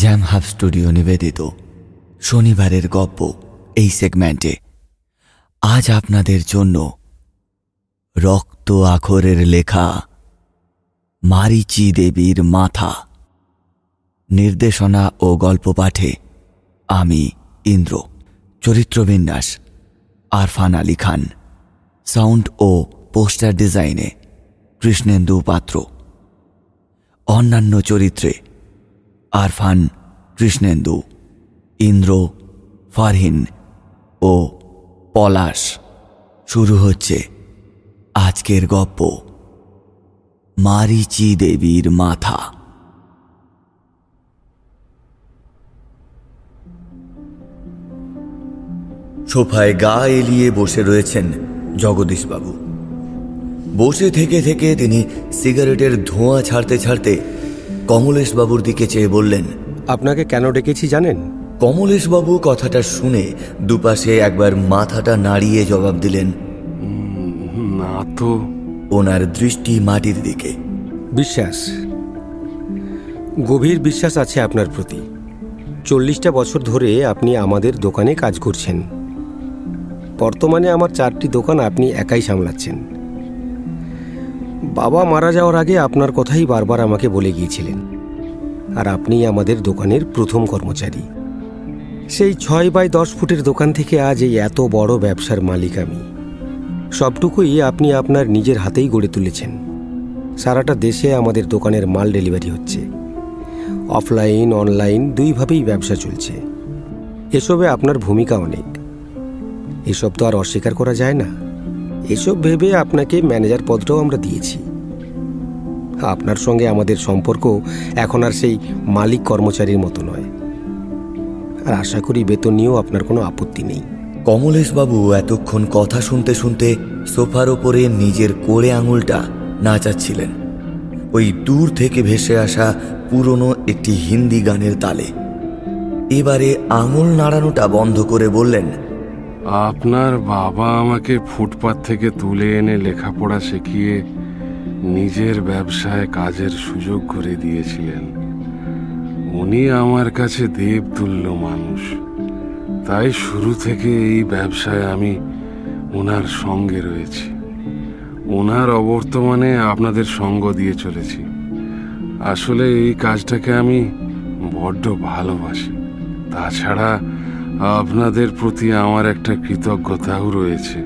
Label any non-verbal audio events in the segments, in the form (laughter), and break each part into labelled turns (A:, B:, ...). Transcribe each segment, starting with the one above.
A: Jam Hub Studio নিবেদিত শনিবারের গপ্প এই সেগমেন্টে আজ আপনাদের জন্য রক্ত আখরের লেখা মারিচি দেবীর মাথা। নির্দেশনা ও গল্প পাঠে আমি ইন্দ্র। চরিত্রবিন্যাস আরফান আলী খান। সাউন্ড ও পোস্টার ডিজাইনে কৃষ্ণেন্দু পাত্র। অন্যান্য চরিত্রে আরফান, কৃষ্ণেন্দু, ইন্দ্র, ফারহিন ও পলাশ। শুরু হচ্ছে আজকের গপ্প। মারিচি দেবীর মাথা। সোফায় গা এলিয়ে বসে রয়েছেন জগদীশবাবু। বসে থেকে থেকে তিনি সিগারেটের ধোঁয়া ছাড়তে ছাড়তে কমলেশবাবুর দিকে চেয়ে বললেন
B: আপনাকে কেন ডেকেছি জানেন?
A: কমলেশবাবু কথাটা শুনে দুপাশে একবার মাথাটা নাড়িয়ে জবাব দিলেন
C: না তো।
A: ওনার দৃষ্টি মাটির দিকে।
B: বিশ্বাস। গভীর বিশ্বাস আছে আপনার প্রতি। চল্লিশটা বছর ধরে আপনি আমাদের দোকানে কাজ করছেন। বর্তমানে আমার চারটি দোকান আপনি একাই সামলাচ্ছেন। বাবা মারা যাওয়ার আগে আপনার কথাই বারবার আমাকে বলে গিয়েছিলেন। আর আপনি আমাদের দোকানের প্রথম কর্মচারী। সেই ছয় বাই দশ ফুটের দোকান থেকে আজ এই এত বড় ব্যবসার মালিক আমি। সবটুকুই আপনি আপনার নিজের হাতেই গড়ে তুলেছেন। সারাটা দেশে আমাদের দোকানের মাল ডেলিভারি হচ্ছে। অফলাইন, অনলাইন দুইভাবেই ব্যবসা চলছে। এসবে আপনার ভূমিকা অনেক। এসব তো আর অস্বীকার করা যায় না। এসব ভেবে আপনাকে ম্যানেজার পদটাও আমরা দিয়েছি। আপনার সঙ্গে আমাদের সম্পর্ক এখন আর সেই মালিক কর্মচারীর মতো নয়। আর আশা করি বেতন নিয়েও আপনার কোনো আপত্তি নেই।
A: কমলেশবাবু এতক্ষণ কথা শুনতে শুনতে সোফার ওপরে নিজের কোড়ে আঙুলটা নাচাচ্ছিলেন। ওই দূর থেকে ভেসে আসা পুরনো একটি হিন্দি গানের তালে। এবারে আঙুল নাড়ানোটা বন্ধ করে বললেন
C: আপনার বাবা আমাকে ফুটপাত থেকে তুলে এনে লেখাপড়া শিখিয়ে নিজের ব্যবসায় কাজের সুযোগ করে দিয়েছিলেন। উনি আমার কাছে দেবতুল্য মানুষ। তাই শুরু থেকে এই ব্যবসায় আমি ওনার সঙ্গে রয়েছি। ওনার অবর্তমানে আপনাদের সঙ্গ দিয়ে চলেছি। আসলে এই কাজটাকে আমি বড্ড ভালোবাসি। তাছাড়া আপনাদের প্রতি আমার একটা কৃতজ্ঞতাও রয়েছে।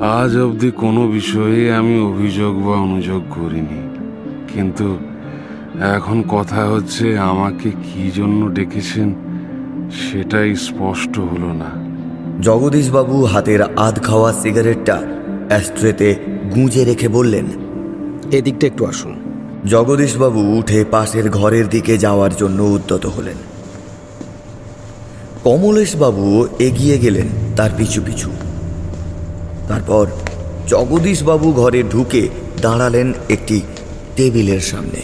C: আজ অবধি কোনো বিষয়ে আমি অভিযোগ বা অনুযোগ করিনি। কিন্তু এখন কথা হচ্ছে আমাকে কি জন্য ডেকেছেন সেটাই স্পষ্ট হলো না।
A: জগদীশবাবু হাতের আধ খাওয়া সিগারেটটা অ্যাস্ট্রেতে গুঁজে রেখে বললেন
B: এদিকটা একটু আসুন।
A: জগদীশবাবু উঠে পাশের ঘরের দিকে যাওয়ার জন্য উদ্যত হলেন। কমলেশবাবু এগিয়ে গেলেন তার পিছু পিছু। তারপর জগদীশবাবু ঘরে ঢুকে দাঁড়ালেন একটি টেবিলের সামনে।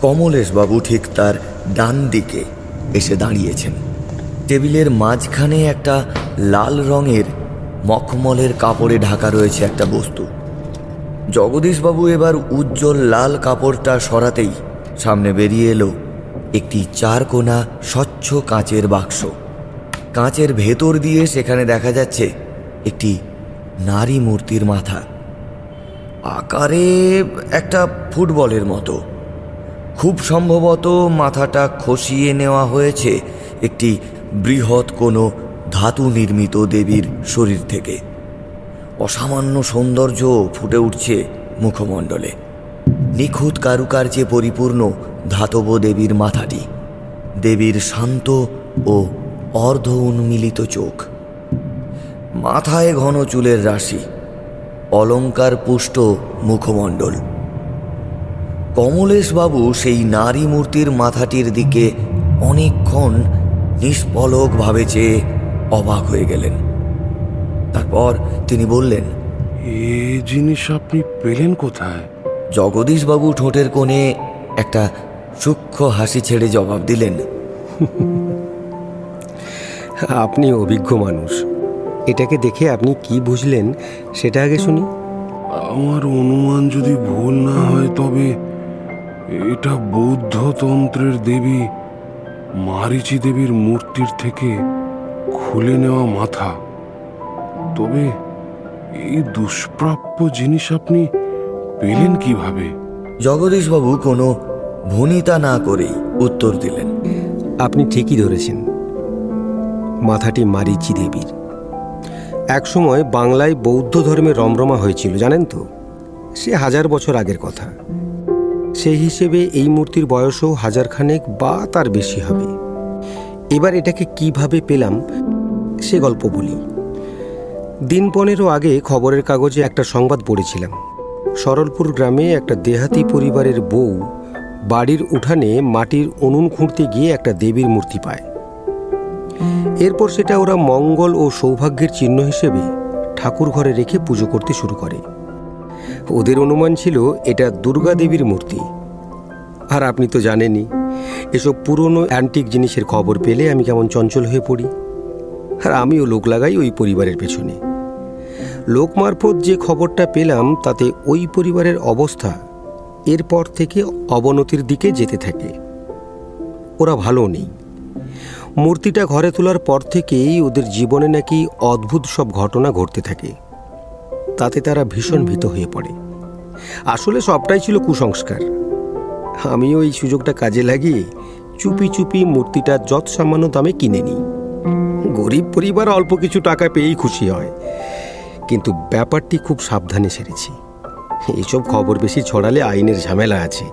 A: কমলেশবাবু ঠিক তার ডান দিকে এসে দাঁড়িয়েছেন। টেবিলের মাঝখানে একটা লাল রঙের মখমলের কাপড়ে ঢাকা রয়েছে একটা বস্তু। জগদীশবাবু এবার উজ্জ্বল লাল কাপড়টা সরাতেই সামনে বেরিয়ে এলো। একটি চার কোনা স্বচ্ছ কাঁচের বাক্স। কাঁচের ভেতর দিয়ে সেখানে দেখা যাচ্ছে একটি নারী মূর্তির মাথা। আকারে একটা ফুটবলের মতো। খুব সম্ভবত মাথাটা খসিয়ে নেওয়া হয়েছে একটি বৃহৎ কোনো ধাতু নির্মিত দেবীর শরীর থেকে। অসামান্য সৌন্দর্য ফুটে উঠছে মুখমণ্ডলে। নিখুঁত কারুকার্যে পরিপূর্ণ ধাতব দেবীর মাথাটি, দেবীর শান্ত ও অর্ধ উন্মিলিত চোখ। মাথায় ঘন চুলের রাশি অলংকার পুষ্ট মুখমণ্ডল। কমলেশবাবু সেই নারী মূর্তির মাথাটির দিকে অনেকক্ষণ নিষ্পলকভাবে চেয়ে অবাক হয়ে গেলেন। তারপর তিনি বললেন,
C: এ জিনিস আপনি পেলেন কোথায়?
A: জগদীশবাবু ঠোঁটের কোণে একটা সূক্ষ্ম হাসি ছেড়ে জবাব দিলেন।
B: আপনি অভিজ্ঞ মানুষ। এটাকে দেখে আপনি কি বুঝলেন সেটা আগে শুনি।
C: আমার অনুমান যদি ভুল না হয় তবে এটা বৌদ্ধ তন্ত্রের দেবী মারিচি দেবীর মূর্তির থেকে খুলে নেওয়া মাথা। তবে এই দুষ্প্রাপ্য জিনিস আপনি পেলেন কীভাবে?
A: জগদীশবাবু কোনো ভনিতা না করেই উত্তর দিলেন।
B: আপনি ঠিকই ধরেছেন। মাথাটি মারিচি দেবীর একসময় বাংলায় বৌদ্ধ ধর্মের রমরমা হয়েছিল জানেন তো? সে হাজার বছর আগের কথা। সেই হিসেবে এই মূর্তির বয়সও হাজারখানেক বা তার বেশি হবে। এবার এটাকে কীভাবে পেলাম সে গল্প বলি। দিন পনেরো আগে খবরের কাগজে একটা সংবাদ পড়েছিলাম। সরলপুর গ্রামে একটা দেহাতি পরিবারের বউ বাড়ির উঠানে মাটির উনুন খুঁড়তে গিয়ে একটা দেবীর মূর্তি পায়। এরপর সেটা ওরা মঙ্গল ও সৌভাগ্যের চিহ্ন হিসেবে ঠাকুর ঘরে রেখে পুজো করতে শুরু করে। ওদের অনুমান ছিল, এটা দুর্গা দেবীর মূর্তি। আর আপনি তো জানেনই, এসব পুরনো অ্যান্টিক জিনিসের খবর পেলে আমি কেমন চঞ্চল হয়ে পড়ি। আর আমিও লোক লাগাই ওই পরিবারের পেছনে। লোক মারফত যে খবরটা পেলাম, তাতে ওই পরিবারের অবস্থা এরপর থেকে অবনতির দিকে যেতে থাকে। ওরা ভালো নেই। মূর্তিটা ঘরে তোলার পর থেকেই ওদের জীবনে নাকি অদ্ভুত সব ঘটনা ঘটতে থাকে। তাতে তারা ভীষণ ভীত হয়ে পড়ে। আসলে সবটাই ছিল কুসংস্কার। আমিও এই সুযোগটা কাজে লাগিয়ে চুপি চুপি মূর্তিটা যৎ সামান্য দামে কিনে নিই। গরিব পরিবার অল্প কিছু টাকা পেয়েই খুশি হয়। কিন্তু ব্যাপারটি খুব সাবধানে সেরেছি। এইসব খবর বেশি ছড়ালে আইনের ঝামেলা আছে।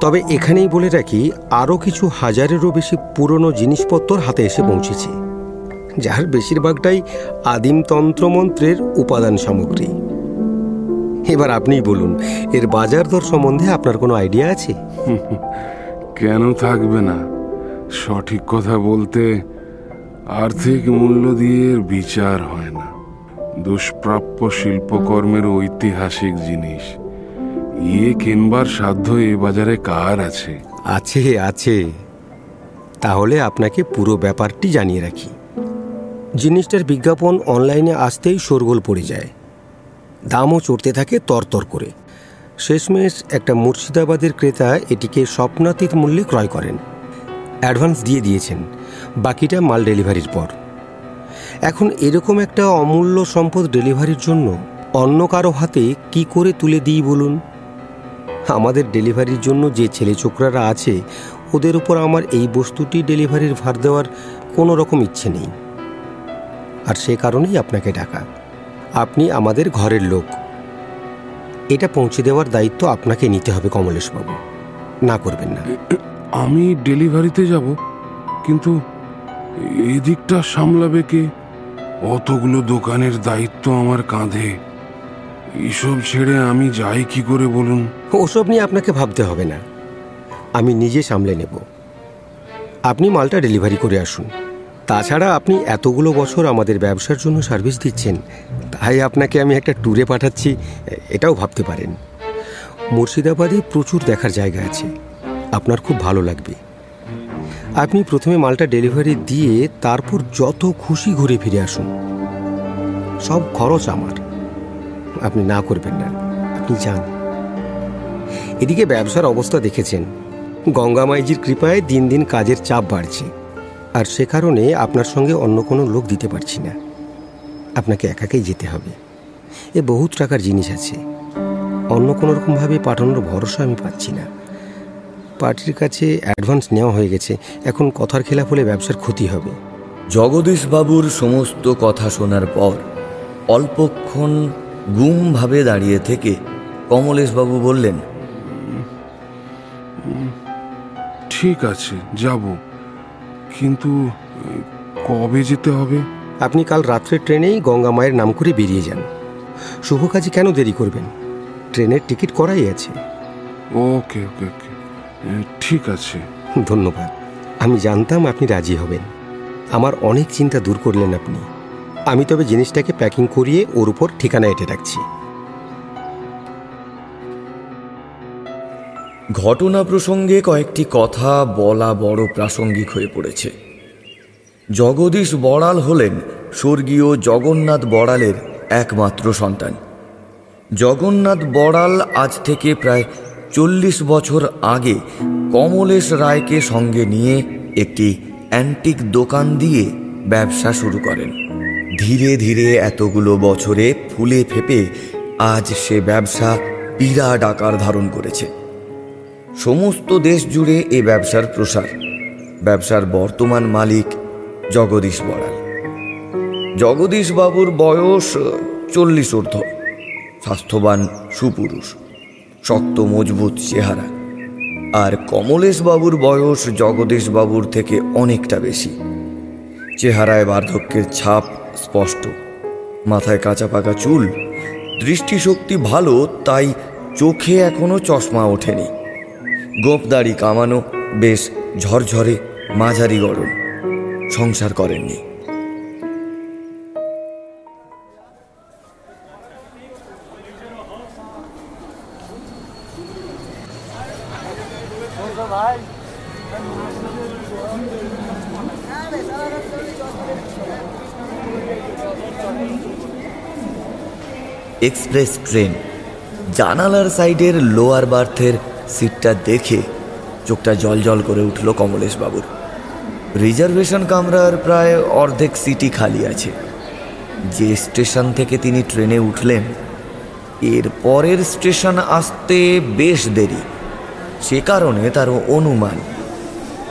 B: তবে এখানেই বলে রাখি, আরও কিছু হাজারেরও বেশি পুরনো জিনিসপত্র হাতে এসে পৌঁছেছে, যার বেশিরভাগটাই আদিম তন্ত্রমন্ত্রের উপাদান সামগ্রী। এবার আপনিই বলুন, এর বাজার দর সম্বন্ধে আপনার কোনো আইডিয়া আছে?
C: কেন থাকবে না? সঠিক কথা বলতে আর্থিক মূল্য দিয়ে বিচার হয় না। দুষ্প্রাপ্য শিল্পকর্মের ঐতিহাসিক জিনিস। ইয়ে কিনবার সাধ্য এ বাজারে কার আছে?
B: আছে আছে। তাহলে আপনাকে পুরো ব্যাপারটি জানিয়ে রাখি। জিনিসটার বিজ্ঞাপন অনলাইনে আসতেই শোরগোল পড়ে যায়। দামও চড়তে থাকে তরতর করে। শেষমেশ একটা মুর্শিদাবাদের ক্রেতা এটিকে স্বপ্নাতীত মূল্যে ক্রয় করেন। অ্যাডভান্স দিয়ে দিয়েছেন। বাকিটা মাল ডেলিভারির পর। এখন এরকম একটা অমূল্য সম্পদ ডেলিভারির জন্য অন্য কারও হাতে কি করে তুলে দিই বলুন? আমাদের ডেলিভারির জন্য যে ছেলে ছোকরারা আছে, ওদের উপর আমার এই বস্তুটি ডেলিভারির ভার দেওয়ার কোনো রকম ইচ্ছে নেই। আর সে কারণেই আপনাকে ডাকা। আপনি আমাদের ঘরের লোক। এটা পৌঁছে দেওয়ার দায়িত্ব আপনাকে নিতে হবে কমলেশবাবু। না করবেন না।
C: আমি ডেলিভারিতে যাব, কিন্তু এদিকটা সামলাবে কে? অতগুলো দোকানের দায়িত্ব আমার কাঁধে? এসব ছেড়ে আমি যাই কি করে বলুন?
B: ওসব নিয়ে আপনাকে ভাবতে হবে না। আমি নিজে সামলে নেব। আপনি মালটা ডেলিভারি করে আসুন। তাছাড়া আপনি এতগুলো বছর আমাদের ব্যবসার জন্য সার্ভিস দিচ্ছেন, তাই আপনাকে আমি একটা ট্যুরে পাঠাচ্ছি, এটাও ভাবতে পারেন। মুর্শিদাবাদে প্রচুর দেখার জায়গা আছে। আপনার খুব ভালো লাগবে। আপনি প্রথমে মালটা ডেলিভারি দিয়ে তারপর যত খুশি ঘুরে ফিরে আসুন। সব খরচ আমার। আপনি না করবেন না। আপনি যান। এদিকে ব্যবসার অবস্থা দেখেছেন। গঙ্গামাইজির কৃপায় দিন দিন কাজের চাপ বাড়ছে। আর সে কারণে আপনার সঙ্গে অন্য কোনো লোক দিতে পারছি না। আপনাকে একাকেই যেতে হবে। এ বহুত টাকার জিনিস আছে। অন্য কোনো রকমভাবে পাঠানোর ভরসা আমি পাচ্ছি না। পার্টির কাছে অ্যাডভান্স নেওয়া হয়ে গেছে। এখন কথার খেলাফ হলে ব্যবসার ক্ষতি হবে।
A: জগদীশবাবুর সমস্ত কথা শোনার পর অল্পক্ষণ গুমভাবে দাঁড়িয়ে থেকে কমলেশবাবু বললেন
C: ঠিক আছে যাব। কিন্তু কবে যেতে হবে?
B: আপনি কাল রাত্রে ট্রেনেই গঙ্গা মায়ের নাম করে বেরিয়ে যান। শুভ কাজে কেন দেরি করবেন? ট্রেনের টিকিট করাই আছে।
C: ওকে ওকে ওকে। ঠিক আছে।
B: ধন্যবাদ। আমি জানতাম আপনি রাজি হবেন। আমার অনেক চিন্তা দূর করলেন আপনি। আমি তবে জিনিসটাকে প্যাকিং করিয়ে ওর উপর ঠিকানা এঁটে রাখছি।
A: ঘটনা প্রসঙ্গে কয়েকটি কথা বলা বড় প্রাসঙ্গিক হয়ে পড়েছে। জগদীশ বড়াল হলেন স্বর্গীয় জগন্নাথ বড়ালের একমাত্র সন্তান। জগন্নাথ বড়াল আজ থেকে প্রায় চল্লিশ বছর আগে কমলেশ রায়কে সঙ্গে নিয়ে একটি অ্যান্টিক দোকান দিয়ে ব্যবসা শুরু করেন। ধীরে ধীরে এতগুলো বছরে ফুলে ফেপে আজ সে ব্যবসা বিরাট আকার ধারণ করেছে। সমস্ত দেশ জুড়ে এ ব্যবসার প্রসার। ব্যবসার বর্তমান মালিক জগদীশ বড়াল। জগদীশ বাবুর বয়স চল্লিশ ঊর্ধ্ব। স্বাস্থ্যবান সুপুরুষ। শক্ত, মজবুত চেহারা। আর কমলেশ বাবুর বয়স জগদীশ বাবুর থেকে অনেকটা বেশি। চেহারায় বার্ধক্যের ছাপ স্পষ্ট। মাথায় কাঁচা পাকা চুল। দৃষ্টিশক্তি ভালো, তাই চোখে এখনও চশমা ওঠেনি। গোপদাড়ি কামানো, বেশ ঝরঝরে মাঝারি গরম সংসার করেননি। Express train. জানালার সাইডের লোয়ার বার্থের সিটটা দেখে চোখটা জল জল করে উঠল কমলেশ বাবুর রিজার্ভেশন কামরার প্রায় অর্ধেক সিটই খালি আছে। যে স্টেশন থেকে তিনি ট্রেনে উঠলেন, এর পরের স্টেশন আসতে বেশ দেরি। সে কারণে তার অনুমান,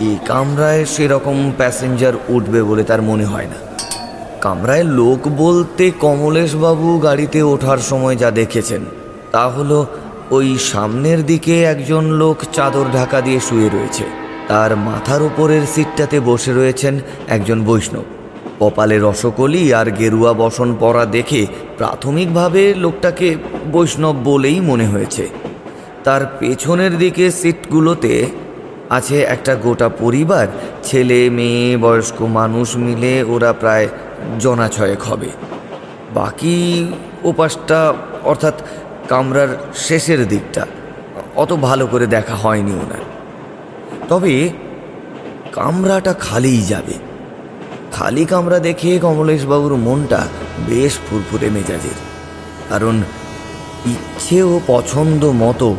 A: এই কামরায় সেরকম প্যাসেঞ্জার উঠবে বলে তার মনে হয় না। কামরায় লোক বলতে কমলেশবাবু গাড়িতে ওঠার সময় যা দেখেছেন, তা হলো ওই সামনের দিকে একজন লোক চাদর ঢাকা দিয়ে শুয়ে রয়েছে। তার মাথার ওপরের সিটটাতে বসে রয়েছেন একজন বৈষ্ণব। কপালে রসকলি আর গেরুয়া বসন পরা দেখে প্রাথমিকভাবে লোকটাকে বৈষ্ণব বলেই মনে হয়েছে। তার পেছনের দিকে সিটগুলোতে আছে একটা গোটা পরিবার, ছেলে, মেয়ে, বয়স্ক মানুষ মিলে ওরা প্রায় জনা ছয়েক হবে। বাকি ওপাশটা, অর্থাৎ কামরার শেষের দিকটা, অত ভালো করে দেখা হয়নি ওনার। তবে কামরাটা খালিই যাবে। খালি কামরা দেখে কমলেশবাবুর মনটা বেশ ফুরফুরে মেজাজের। কারণ ইচ্ছে ও পছন্দ মতো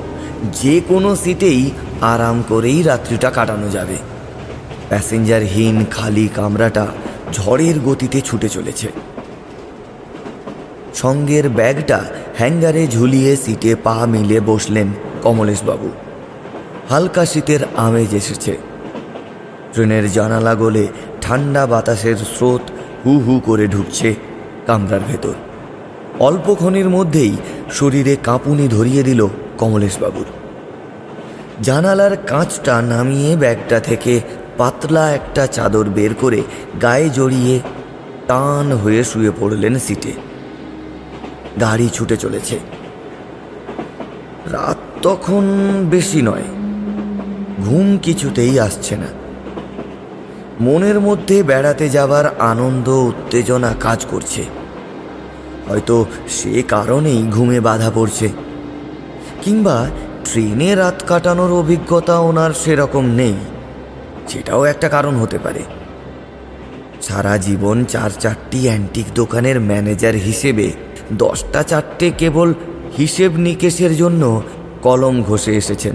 A: যে কোনো সিটেই আরাম করেই রাত্রিটা কাটানো যাবে। প্যাসেঞ্জারহীন খালি কামরাটা ঝড়ের গতিতে ছুটে চলেছে। সঙ্গের ব্যাগটা হ্যাঙ্গারে ঝুলিয়ে সিটে পা মিলে বসলেন কমলেশবাবু। হালকা শীতের আমেজ এসেছে। ট্রেনের জানালা গলে ঠান্ডা বাতাসের স্রোত হু হু করে ঢুকছে কামরার ভেতর। অল্পক্ষণের মধ্যেই শরীরে কাঁপুনি ধরিয়ে দিল কমলেশবাবুর। জানালার কাঁচটা নামিয়ে ব্যাগটা থেকে পাতলা একটা চাদর বের করে গায়ে জড়িয়ে টান হয়ে শুয়ে পড়লেন সিটে। গাড়ি ছুটে চলেছে। রাত তখন বেশি নয়। ঘুম কিছুতেই আসছে না। মনের মধ্যে বেড়াতে যাবার আনন্দ, উত্তেজনা কাজ করছে। হয়তো সে কারণেই ঘুমে বাধা পড়ছে। কিংবা ট্রেনে রাত কাটানোর অভিজ্ঞতা ওনার সেরকম নেই। সেটাও একটা কারণ হতে পারে। সারা জীবন চার চারটি অ্যান্টিক দোকানের ম্যানেজার হিসেবে দশটা চারটে কেবল হিসেব নিকেশের জন্য কলম ঘষে এসেছেন।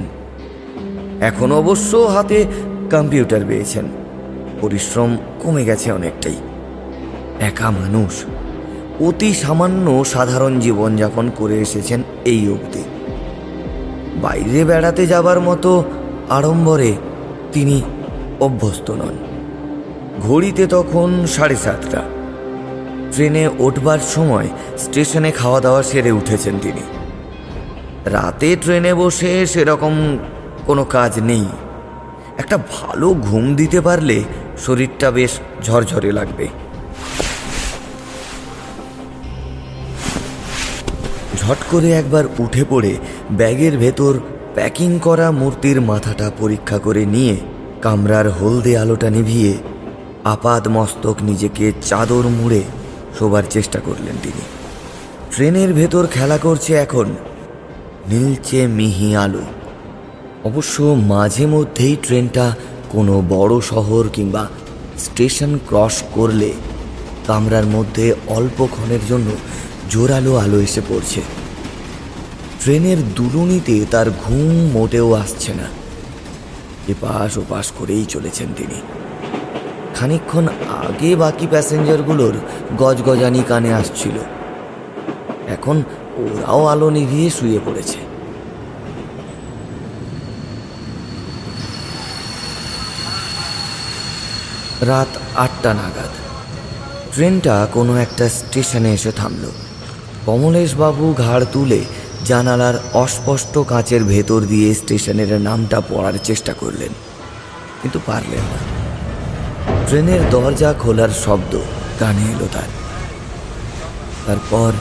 A: এখন অবশ্য হাতে কম্পিউটার পেয়েছেন। পরিশ্রম কমে গেছে অনেকটাই। একা মানুষ। অতি সামান্য সাধারণ জীবনযাপন করে এসেছেন এই অবধি। বাইরে বেড়াতে যাবার মতো আড়ম্বরে তিনি অভ্যস্ত নন। ঘড়িতে তখন সাড়ে সাতটা। ট্রেনে উঠবার সময় স্টেশনে খাওয়া দাওয়া সেরে উঠেছেন তিনি। রাতে ট্রেনে বসে সেরকম কোনো কাজ নেই। একটা ভালো ঘুম দিতে পারলে শরীরটা বেশ ঝরঝরে লাগবে। ঝট করে একবার উঠে পড়ে ব্যাগের ভেতর প্যাকিং করা মূর্তির মাথাটা পরীক্ষা করে নিয়ে কামরার হলদে আলোটা নিভিয়ে আপাদ মস্তক নিজেকে চাদর মুড়ে শোবার চেষ্টা করলেন তিনি। ট্রেনের ভেতর খেলা করছে এখন নীলচে মিহি আলো অবশ্য মাঝে মধ্যেই ট্রেনটা কোনো বড় শহর কিংবা স্টেশন ক্রস করলে কামরার মধ্যে অল্পক্ষণের জন্য জোরালো আলো এসে পড়ছে। ট্রেনের দুলুনিতে তার ঘুম মোটেও আসছে না। এপাশ ওপাশ করেই চলেছেন তিনি। খানিকক্ষণ আগে বাকি প্যাসেঞ্জারগুলোর গজগজানি কানে আসছিল। এখন ওরাও আলো নিভিয়ে শুয়ে পড়েছে। রাত আটটা নাগাদ। ট্রেনটা কোনো একটা স্টেশনে এসে থামল। কমলেশবাবু ঘাড় তুলে জানালার অস্পষ্ট কাঁচের ভেতর দিয়ে স্টেশনের নামটা পড়ার চেষ্টা করলেন, কিন্তু পারলেন না। ট্রেনের দরজা খোলার শব্দ কানে এলো তার। তারপর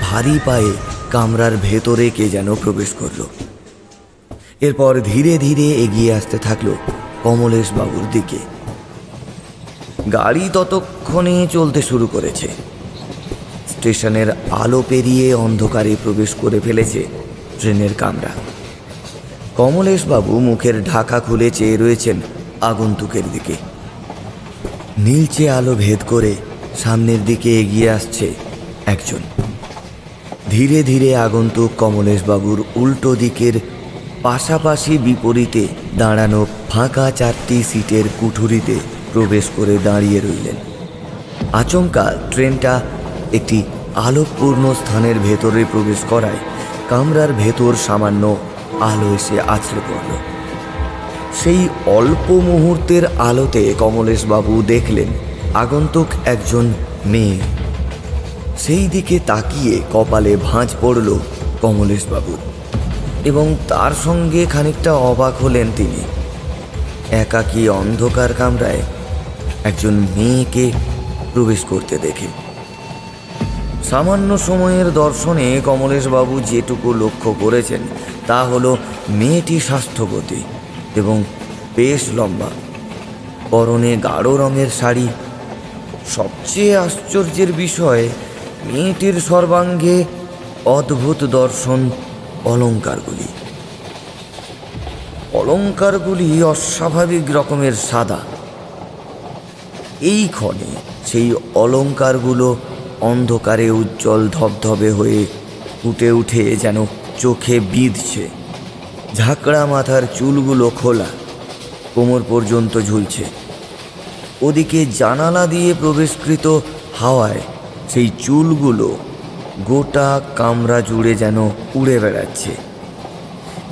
A: ভারী পায়ে কামরার ভেতরে কে যেন প্রবেশ করল। এরপর ধীরে ধীরে এগিয়ে আসতে থাকল কমলেশ বাবুর দিকে। গাড়ি ততক্ষণে চলতে শুরু করেছে। স্টেশনের আলো পেরিয়ে অন্ধকারে প্রবেশ করে ফেলেছে ট্রেনের কামরা। কমলেশবাবু মুখের ঢাকা খুলে চেয়ে রয়েছেন আগন্তুকের দিকে। নীলচে আলো ভেদ করে সামনের দিকে এগিয়ে আসছে একজন। ধীরে ধীরে আগন্তুক কমলেশবাবুর উল্টো দিকের পাশাপাশি বিপরীতে দাঁড়ানো ফাঁকা চারটি সিটের কুঠুরিতে প্রবেশ করে দাঁড়িয়ে রইলেন। আচমকা ট্রেনটা একটি আলোকপূর্ণ স্থানের ভেতরে প্রবেশ করায় কামরার ভেতর সামান্য আলো এসে আছড়ে পড়ল। সেই অল্প মুহূর্তের আলোতে কমলেশবাবু দেখলেন আগন্তুক একজন মেয়ে। সেই দিকে তাকিয়ে কপালে ভাঁজ পড়ল কমলেশবাবুর এবং তার সঙ্গে খানিকটা অবাক হলেন তিনি। একাকী অন্ধকার কামরায় একজন মেয়েকে প্রবেশ করতে দেখে। সামান্য সময়ের দর্শনে কমলেশবাবু যেটুকু লক্ষ্য করেছেন, তা হলো মেয়েটি স্বাস্থ্যবতী এবং বেশ লম্বা। পরনে গাঢ় রঙের শাড়ি। সবচেয়ে আশ্চর্যের বিষয়, মেয়েটির সর্বাঙ্গে অদ্ভুত দর্শন অলঙ্কারগুলি। অলঙ্কারগুলি অস্বাভাবিক রকমের সাদা। এই ক্ষণে সেই অলঙ্কারগুলো অন্ধকারে উজ্জ্বল ধবধবে হয়ে ফুটে উঠে যেন চোখে বিঁধছে। ঝাঁকড়া মাথার চুলগুলো খোলা, কোমর পর্যন্ত ঝুলছে। ওদিকে জানালা দিয়ে প্রবেশকৃত হাওয়ায় সেই চুলগুলো গোটা কামরা জুড়ে যেন উড়ে বেড়াচ্ছে।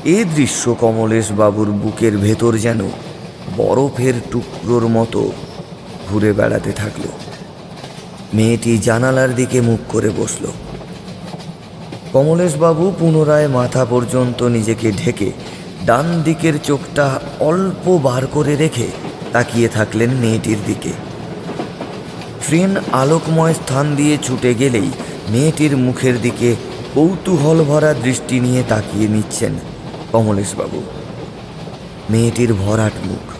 A: এ দৃশ্য কমলেশ বাবুর বুকের ভেতর যেন বরফের টুকরোর মতো ঘুরে বেড়াতে থাকল। মেয়েটি জানালার দিকে মুখ করে বসল। কমলেশবাবু পুনরায় মাথা পর্যন্ত নিজেকে ঢেকে ডান দিকের চোখটা অল্প বার করে রেখে তাকিয়ে থাকলেন মেয়েটির দিকে। ট্রেন আলোকময় স্থান দিয়ে ছুটে গেলেই মেয়েটির মুখের দিকে কৌতূহল ভরা দৃষ্টি নিয়ে তাকিয়ে নিচ্ছেন কমলেশবাবু। মেয়েটির ভরাট মুখ।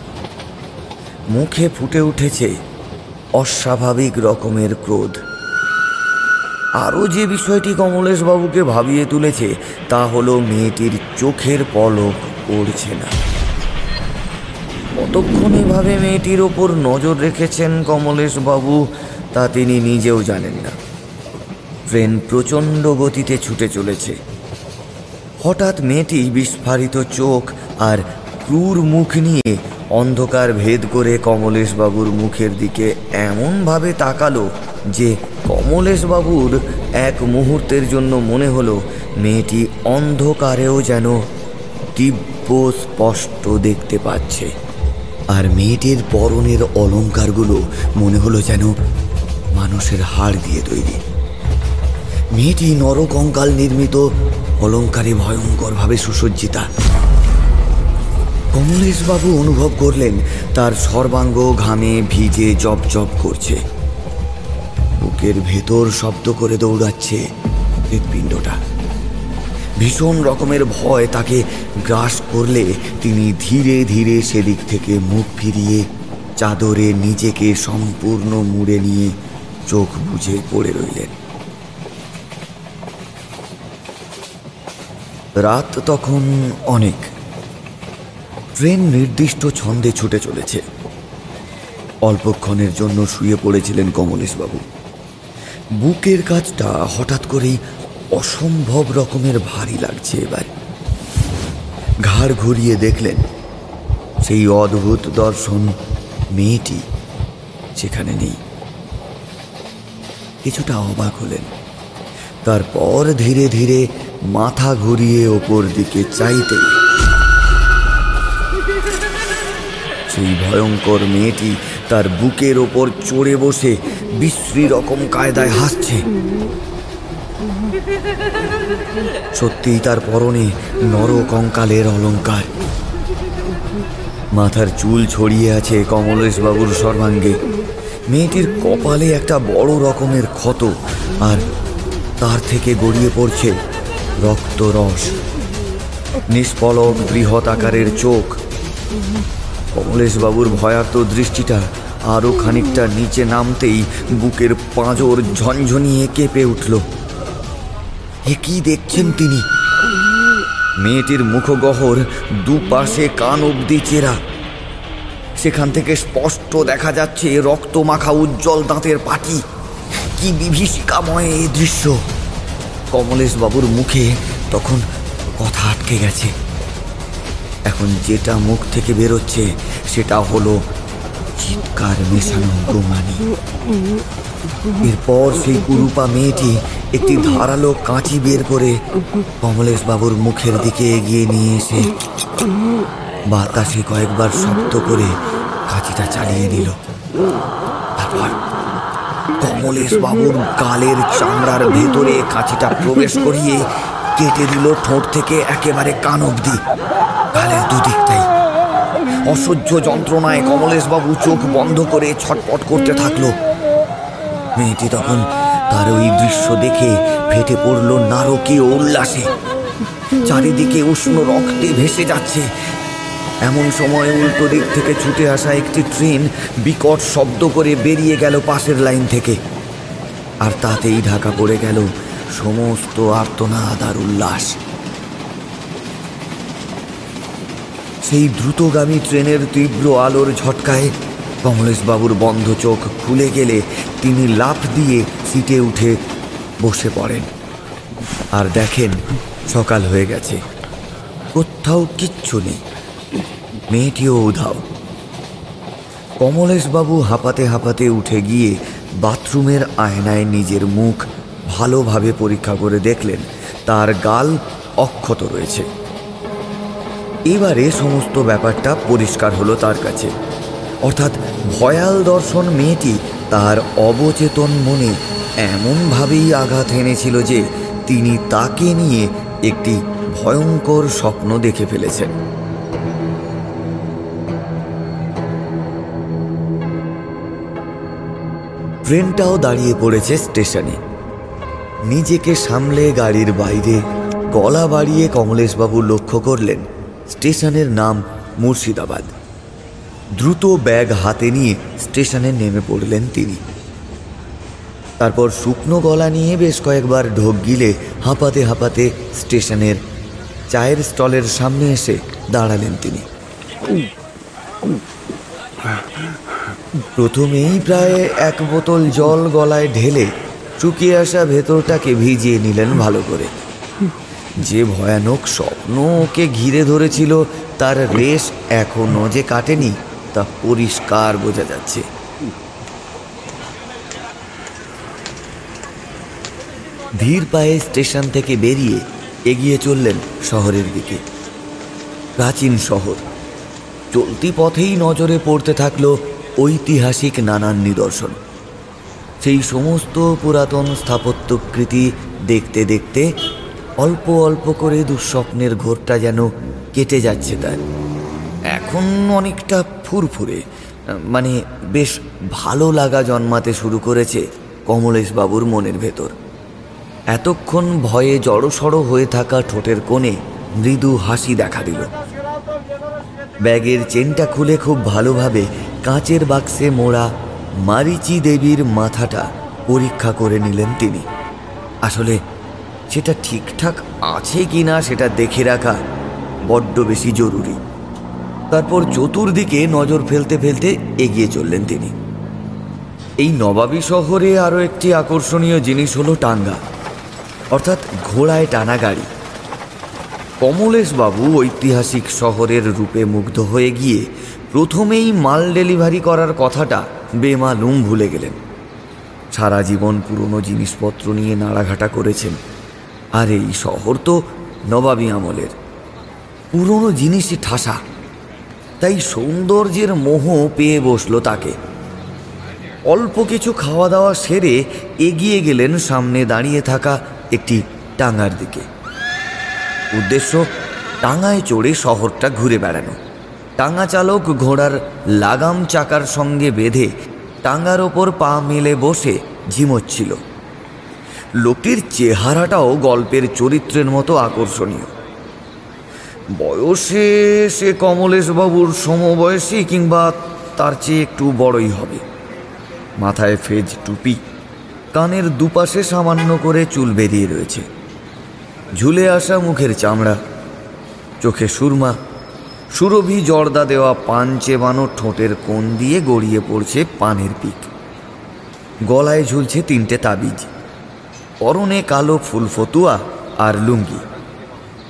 A: মুখে ফুটে উঠেছে অস্বাভাবিক রকমের ক্রোধ। আরও যে বিষয়টি কমলেশবাবুকে ভাবিয়ে তুলেছে, তা হলো মেয়েটির চোখের পলক পড়ছে না। কতক্ষণ এভাবে মেয়েটির ওপর নজর রেখেছেন কমলেশবাবু, তা তিনি নিজেও জানেন না। ট্রেন প্রচণ্ড গতিতে ছুটে চলেছে। হঠাৎ মেয়েটি বিস্ফারিত চোখ আর ক্রূর মুখ নিয়ে অন্ধকার ভেদ করে কমলেশবাবুর মুখের দিকে এমনভাবে তাকালো যে কমলেশবাবুর এক মুহূর্তের জন্য মনে হলো মেয়েটি অন্ধকারেও যেন দিব্য স্পষ্ট দেখতে পাচ্ছে। আর মেয়েটির পরনের অলঙ্কারগুলো মনে হলো যেন মানুষের হাড় দিয়ে তৈরি। মেয়েটি নরকঙ্কাল নির্মিত, অলঙ্কারে ভয়ঙ্করভাবে সুসজ্জিতা। কমলেশবাবু অনুভব করলেন, তার সর্বাঙ্গ ঘামে ভিজে জপ জপ করছে। বুকের ভেতর শব্দ করে দৌড়াচ্ছে হৃৎপিণ্ডটা। ভীষণ রকমের ভয় তাকে গ্রাস করলে তিনি ধীরে ধীরে সেদিক থেকে মুখ ফিরিয়ে চাদরে নিজেকে সম্পূর্ণ মুড়ে নিয়ে চোখ বুঝে পড়ে রইলেন। রাত তখন অনেক। ট্রেন নির্দিষ্ট ছন্দে ছুটে চলেছে। অল্পক্ষণের জন্য শুয়ে পড়েছিলেন কমলেশবাবু। বুকের কাজটা হঠাৎ করেই অসম্ভব রকমের ভারী লাগছে এবার। ঘাড় ঘুরিয়ে দেখলেন, সেই অদ্ভুত দর্শন মেয়েটি সেখানে নেই। কিছুটা অবাক হলেন। তারপর ধীরে ধীরে মাথা ঘুরিয়ে ওপর দিকে চাইতে সেই ভয়ঙ্কর মেয়েটি তার বুকের ওপর চড়ে বসে বিশ্রী রকম কায়দায় হাসছে। সত্যিই তার পরনে নর কঙ্কালের অলঙ্কার। মাথার চুল ছড়িয়ে আছে কমলেশবাবুর সর্বাঙ্গে। মেয়েটির কপালে একটা বড় রকমের ক্ষত, আর তার থেকে গড়িয়ে পড়ছে রক্তরস নিষ্পলক বৃহৎ আকারের চোখ। কমলেশবাবুর ভয়ার্ত দৃষ্টিটা আরও খানিকটা নিচে নামতেই বুকের পাঁজর ঝনঝনিয়ে কেঁপে উঠল। এ কি দেখছেন তিনি? মেয়েটির মুখগহর দুপাশে কান অব্দি চেরা। সেখান থেকে স্পষ্ট দেখা যাচ্ছে রক্ত মাখা উজ্জ্বল দাঁতের পাটি। কি বিভীষিকাময় এই দৃশ্য। কমলেশবাবুর মুখে তখন কথা আটকে গেছে। এখন যেটা মুখ থেকে বেরোচ্ছে, সেটা হলো চিৎকার মেশানো গোমানি এরপর সেই কুরুপা মেয়েটি একটি ধারালো কাঁচি বের করে কমলেশ বাবুর মুখের দিকে এগিয়ে নিয়ে এসে বাতাসে কয়েকবার শব্দ করে কাঁচিটা চালিয়ে দিল তারপর কমলেশ বাবুর গালের চামড়ার ভেতরে কাঁচিটা প্রবেশ করিয়ে কেটে দিল ঠোঁট থেকে একেবারে কান অব্দি গালের দুদিকটাই অসহ্য যন্ত্রণায় কমলেশবাবু চোখ বন্ধ করে ছটপট করতে থাকল। মেয়েটি তখন তার ওই দৃশ্য দেখে ফেটে পড়ল নারকীয় উল্লাসে। চারিদিকে উষ্ণ রক্তে ভেসে যাচ্ছে। এমন সময় উল্টো দিক থেকে ছুটে আসা একটি ট্রেন বিকট শব্দ করে বেরিয়ে গেল পাশের লাইন থেকে। আর তাতেই ঢাকা পড়ে গেল সমস্ত আর্তনাদ আর উল্লাস। সেই দ্রুতগামী ট্রেনের তীব্র আলোর ঝটকায় কমলেশবাবুর বন্ধ চোখ খুলে গেলে তিনি লাফ দিয়ে সিটে উঠে বসে পড়েন। আর দেখেন, সকাল হয়ে গেছে। কোথাও কিচ্ছু নেই। মেয়েটিও উধাও। কমলেশবাবু হাঁপাতে হাঁপাতে উঠে গিয়ে বাথরুমের আয়নায় নিজের মুখ ভালোভাবে পরীক্ষা করে দেখলেন, তার গাল অক্ষত রয়েছে। এবারে সমস্ত ব্যাপারটা পরিষ্কার হলো তার কাছে। অর্থাৎ ভয়াল দর্শন মেয়েটি তার অবচেতন মনে এমনভাবেই আঘাত এনেছিল যে তিনি তাকে নিয়ে একটি ভয়ঙ্কর স্বপ্ন দেখে ফেলেছেন। ট্রেনটাও দাঁড়িয়ে পড়েছে স্টেশনে। নিজেকে সামলে গাড়ির বাইরে গলা বাড়িয়ে কমলেশবাবু লক্ষ্য করলেন। স্টেশনের নাম মুর্শিদাবাদ। দ্রুত ব্যাগ হাতে নিয়ে স্টেশনে নেমে পড়লেন তিনি। তারপর শুকনো গলা নিয়ে বেশ কয়েকবার ঢোক গিলে হাঁপাতে হাঁপাতে স্টেশনের চায়ের স্টলের সামনে এসে দাঁড়ালেন তিনি। প্রথমেই প্রায় এক বোতল জল গলায় ঢেলে চুকিয়ে আসা ভেতরটাকে ভিজিয়ে নিলেন ভালো করে। যে ভয়ানক স্বপ্ন ওকে ঘিরে ধরেছিল, তার রেশ এখনও যে কাটেনি, তা পরিষ্কার বোঝা যাচ্ছে। ধীর পায়ে স্টেশন থেকে বেরিয়ে এগিয়ে চললেন শহরের দিকে। প্রাচীন শহর। চলতি পথেই নজরে পড়তে থাকল ঐতিহাসিক নানান নিদর্শন। সেই সমস্ত পুরাতন স্থাপত্যকৃতি দেখতে দেখতে অল্প অল্প করে দুঃস্বপ্নের ঘোরটা যেন কেটে যাচ্ছে তার। এখন অনেকটা ফুরফুরে মানে বেশ ভালো লাগা জন্মাতে শুরু করেছে কমলেশ বাবুর মনের ভেতর। এতক্ষণ ভয়ে জড়সড় হয়ে থাকা ঠোঁটের কোণে মৃদু হাসি দেখা দিল। ব্যাগের চেনটা খুলে খুব ভালোভাবে কাঁচের বাক্সে মোড়া মারিচি দেবীর মাথাটা পরীক্ষা করে নিলেন তিনি। আসলে সেটা ঠিকঠাক আছে কি না সেটা দেখে রাখা বড্ড বেশি জরুরি। তারপর চতুর্দিকে নজর ফেলতে ফেলতে এগিয়ে চললেন তিনি। এই নবাবী শহরে আরও একটি আকর্ষণীয় জিনিস হলো টাঙ্গা, অর্থাৎ ঘোড়ায় টানা গাড়ি। কমলেশবাবু ঐতিহাসিক শহরের রূপে মুগ্ধ হয়ে গিয়ে প্রথমেই মাল ডেলিভারি করার কথাটা বেমালুম ভুলে গেলেন। সারা জীবন পুরনো জিনিসপত্র নিয়ে নাড়াঘাটা করেছেন। আর এই শহর তো নবাবী আমলের। পুরনো জিনিসই ঠাসা। তাই সৌন্দর্যের মোহ পেয়ে বসল তাকে। অল্প কিছু খাওয়া দাওয়া সেরে এগিয়ে গেলেন সামনে দাঁড়িয়ে থাকা একটি টাঙ্গার দিকে। উদ্দেশ্য টাঙায় চড়ে শহরটা ঘুরে বেড়ানো। টাঙা চালক ঘোড়ার লাগাম চাকার সঙ্গে বেঁধে টাঙ্গার ওপর পা মেলে বসে ঝিমোচ্ছিল। লোকটির চেহারাটাও গল্পের চরিত্রের মতো আকর্ষণীয়। বয়সে সে কমলেশবাবুর সমবয়সী কিংবা তার চেয়ে একটু বড়ই হবে। মাথায় ফেজ টুপি, কানের দুপাশে সামান্য করে চুল বেরিয়ে রয়েছে। ঝুলে আসা মুখের চামড়া, চোখে সুরমা, সুরভি জর্দা দেওয়া পান চেবানো ঠোঁটের কোণ দিয়ে গড়িয়ে পড়ছে পানের পিক গলায় ঝুলছে তিনটে তাবিজ। পরনে কালো ফুল ফতুয়া আর লুঙ্গি।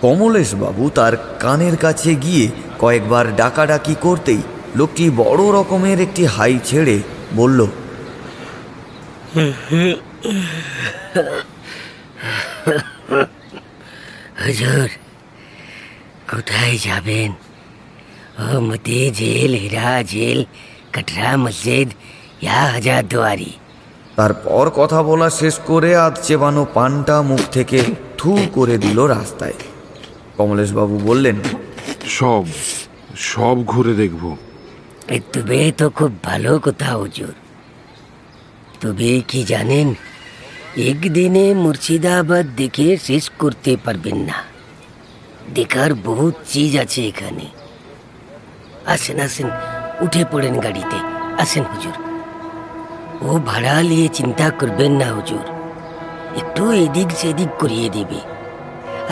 A: কমলেশবাবু তার কানের কাছে গিয়ে কয়েকবার ডাকাডাকি করতেই লোকটি বড় রকমের একটি হাই ছেড়ে বলল,
D: হুজুর, কোথায় যাবেন? জেল, হীরা জেল, কটরা মসজিদ, ইয়া হাজার দুয়ারি।
A: তারপর কথা বলা শেষ করে আধ চেবানো পানটা মুখ থেকে থু করে দিল রাস্তায়। কমলেশবাবু বললেন
C: সব সব ঘুরে দেখব।
D: তবে তো খুব ভালো কথা হুজুর। তবে কি জানেন একদিনে মুর্শিদাবাদ দেখে শেষ করতে পারবেন না। দেখার বহুত চিজ আছে এখানে। আসেন আসেন উঠে পড়েন গাড়িতে। আসেন হুজুর। ও ভাড়া নিয়ে চিন্তা করবেন না হুজুর। একটু এদিক সেদিক করিয়ে দেবে।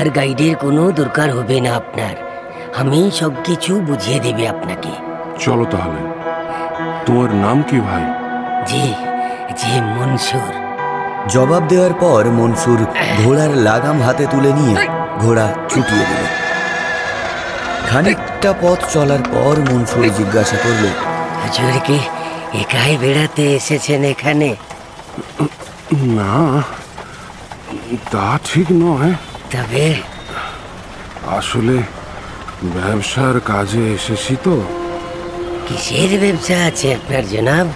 D: আর গাইডের কোনো দরকার হবে না আপনার। আমি সব কিছু বুঝিয়ে দেবে আপনাকে।
C: চলো তাহলে। তোমার নাম কি ভাই?
D: জি জি মনসুর।
A: জবাব দেওয়ার পর মনসুর ঘোড়ার লাগাম হাতে তুলে নিয়ে ঘোড়া ছুটিয়ে দিল। খানিকটা পথ চলার পর মনসুর জিজ্ঞাসা করল
D: হুজুরকে একাই বেড়াতে এসেছেন এখানে?
C: না তা ঠিক নয়।
D: তবে?
C: আসলে ব্যবসার কাজে এসেছি তো।
D: কিসের ব্যবসা আছে আপনার জনাব?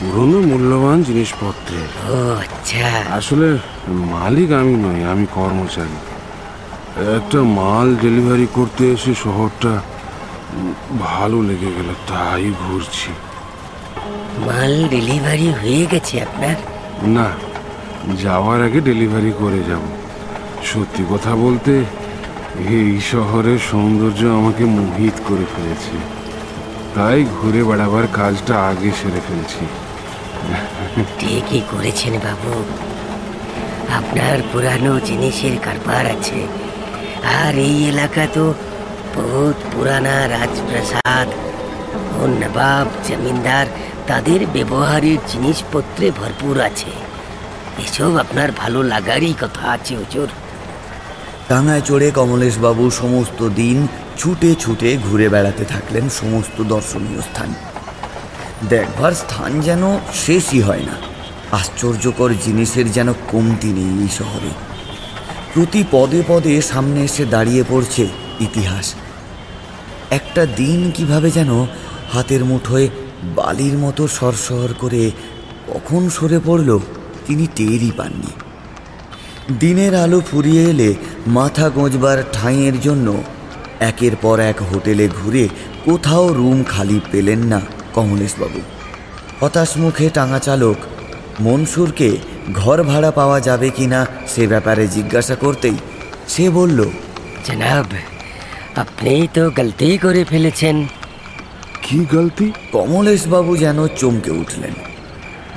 C: পুরনো মূল্যবান জিনিসপত্রের
D: ও আচ্ছা।
C: আসলে মালিক আমি নই আমি কর্মচারী। একটা মাল ডেলিভারি করতে এসে শহরটা ভালো লেগে গেল তাই ঘুরছি।
D: মাল ডেলিভারি হয়ে গেছে আপনার?
C: না যাওয়ার আগে ডেলিভারি করে যাব। সত্যি কথা বলতে এই শহরের সৌন্দর্য আমাকে মোহিত করে ফেলেছে। তাই ঘুরে বেড়াবার কাজটা আগে সেরে ফেলছি।
D: ঠিকই করেছেন বাবু। আপনার পুরানো জিনিসের কারবার আছে। আর এই এলাকা তো বহুত পুরানা রাজপ্রাসাদ ও নবাব জমিনদার তাদের ব্যবহারের জিনিসপত্রে ভরপুর আছে। এসব আপনার ভালো লাগারই কথা আছে হুজুর
A: টাঙায় চড়ে কমলেশবাবু সমস্ত দিন ছুটে ছুটে ঘুরে বেড়াতে থাকলেন সমস্ত দর্শনীয় স্থান। দেখবার স্থান যেন শেষই হয় না। আশ্চর্যকর জিনিসের যেন কমতি নেই এই শহরে। প্রতি পদে পদে সামনে এসে দাঁড়িয়ে পড়ছে ইতিহাস। একটা দিন কীভাবে যেন হাতের মুঠোয় বালির মতো সরসর করে কখন সরে পড়ল তিনি টেরই পাননি। দিনের আলো ফুরিয়ে এলে মাথা গোঁজবার ঠাঁইয়ের জন্য একের পর এক হোটেলে ঘুরে কোথাও রুম খালি পেলেন না কমলেশবাবু। হতাশ মুখে টাঙা চালক, মনসুরকে ঘর ভাড়া পাওয়া যাবে কিনা সে ব্যাপারে জিজ্ঞাসা করতেই সে বলল,
D: জনাব, আপনি তো গলতি করে ফেলেছেন।
C: কি গলতি?
A: কমলেশবাবু যেন চমকে উঠলেন।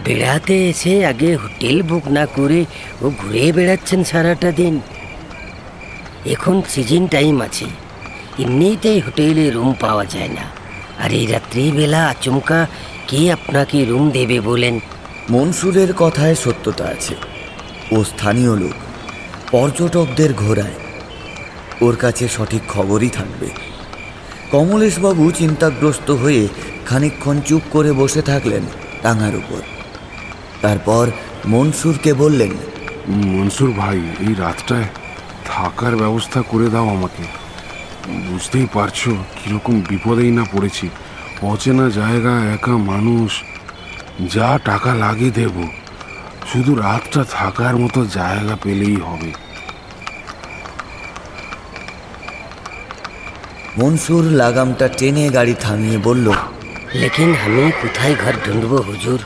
D: বেড়াতে এসে আগে হোটেল বুক না করে ও ঘুরে বেড়াচ্ছেন সারাটা দিন। এখন সিজন টাইম আছে। এমনিতেই হোটেলে রুম পাওয়া যায় না। আর এই রাত্রিবেলা আচমকা কে আপনাকে রুম দেবে বলেন?
A: মনসুরের কথায় সত্যতা আছে। ও স্থানীয় লোক। পর্যটকদের ঘোরায়। ওর কাছে সঠিক খবরই থাকবে। কমলেশবাবু চিন্তাগ্রস্ত হয়ে খানিকক্ষণ চুপ করে বসে থাকলেন টাঙার উপর। তারপর মনসুরকে বললেন,
C: মনসুর ভাই, এই রাতটায় থাকার ব্যবস্থা করে দাও আমাকে। বুঝতেই পারছ কীরকম বিপদেই না পড়েছি। অচেনা জায়গা, একা মানুষ, যা টাকা লাগে দেব। শুধু রাতটা থাকার মতো জায়গা পেলেই হবে।
A: মনসুর লাগামটা টেনে গাড়ি থামিয়ে বলল
D: লেকিন আমি কোথায় ঘর ঢুঁড়বো হুজুর?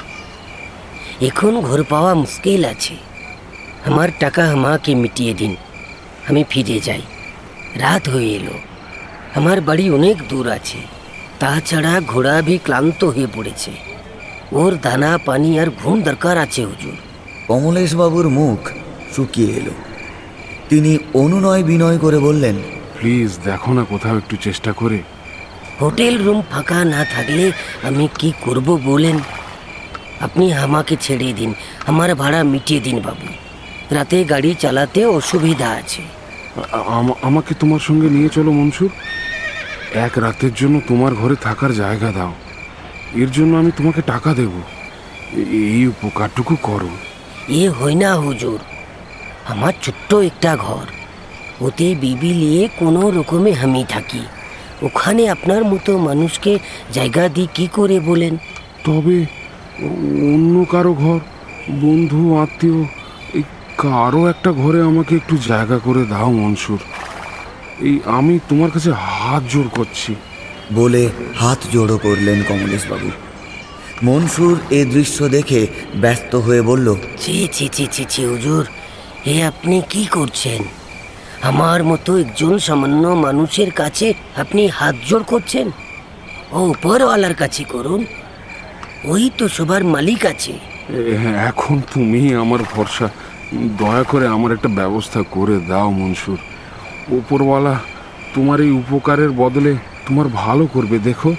D: এখন ঘর পাওয়া মুশকিল আছে। আমার টাকা আমাকে মিটিয়ে দিন আমি ফিরে যাই। রাত হয়ে এলো। আমার বাড়ি অনেক দূর আছে। তাছাড়া ঘোড়া ভি ক্লান্ত হয়ে পড়েছে। ওর দানা পানি আর ঘুম দরকার আছে হুজুর।
A: কমলেশবাবুর মুখ শুকিয়ে এলো। তিনি অনুনয় বিনয় করে বললেন
C: প্লিজ দেখো না কোথাও একটু চেষ্টা করে।
D: হোটেল রুম ফাঁকা না থাকলে আমি কি করব বলেন? আপনি আমাকে ছেড়ে দিন আমার ভাড়া মিটিয়ে দিন বাবু। রাতে গাড়ি চালাতে অসুবিধা আছে।
C: আমাকে তোমার সঙ্গে নিয়ে চলো মনসুর। এক রাতের জন্য তোমার ঘরে থাকার জায়গা দাও। এর জন্য আমি তোমাকে টাকা দেব। এই উপকারটুকু করো।
D: এ হয় না হুজুর। আমার ছোট্ট একটা ঘর। ওতে বিবি নিয়ে কোনো রকমে আমি থাকি। ওখানে আপনার মতো মানুষকে জায়গা দিই কি করে বলেন?
C: তবে অন্য কারও ঘর বন্ধু আত্মীয় এই কারও একটা ঘরে আমাকে একটু জায়গা করে দাও মনসুর। এই আমি তোমার কাছে হাত জোর করছি।
A: বলে হাত জোড়ো করলেন কমলেশবাবু। মনসুর এ দৃশ্য দেখে ব্যস্ত হয়ে বলল
D: ছি ছি ছি ছি ছি হুজুর এ আপনি কি করছেন? আমার মতো একজন সামান্য মানুষের কাছে আপনি হাত জোড় করছেন? ও উপরওয়ালার কাছে করুন। ওই তো সবার মালিক আছে।
C: এখন তুমি আমার ভরসা দয়া করে আমার একটা ব্যবস্থা করে দাও মনসুর। উপরওয়ালা তোমার এই উপকারের বদলে তোমার ভালো করবে দেখো।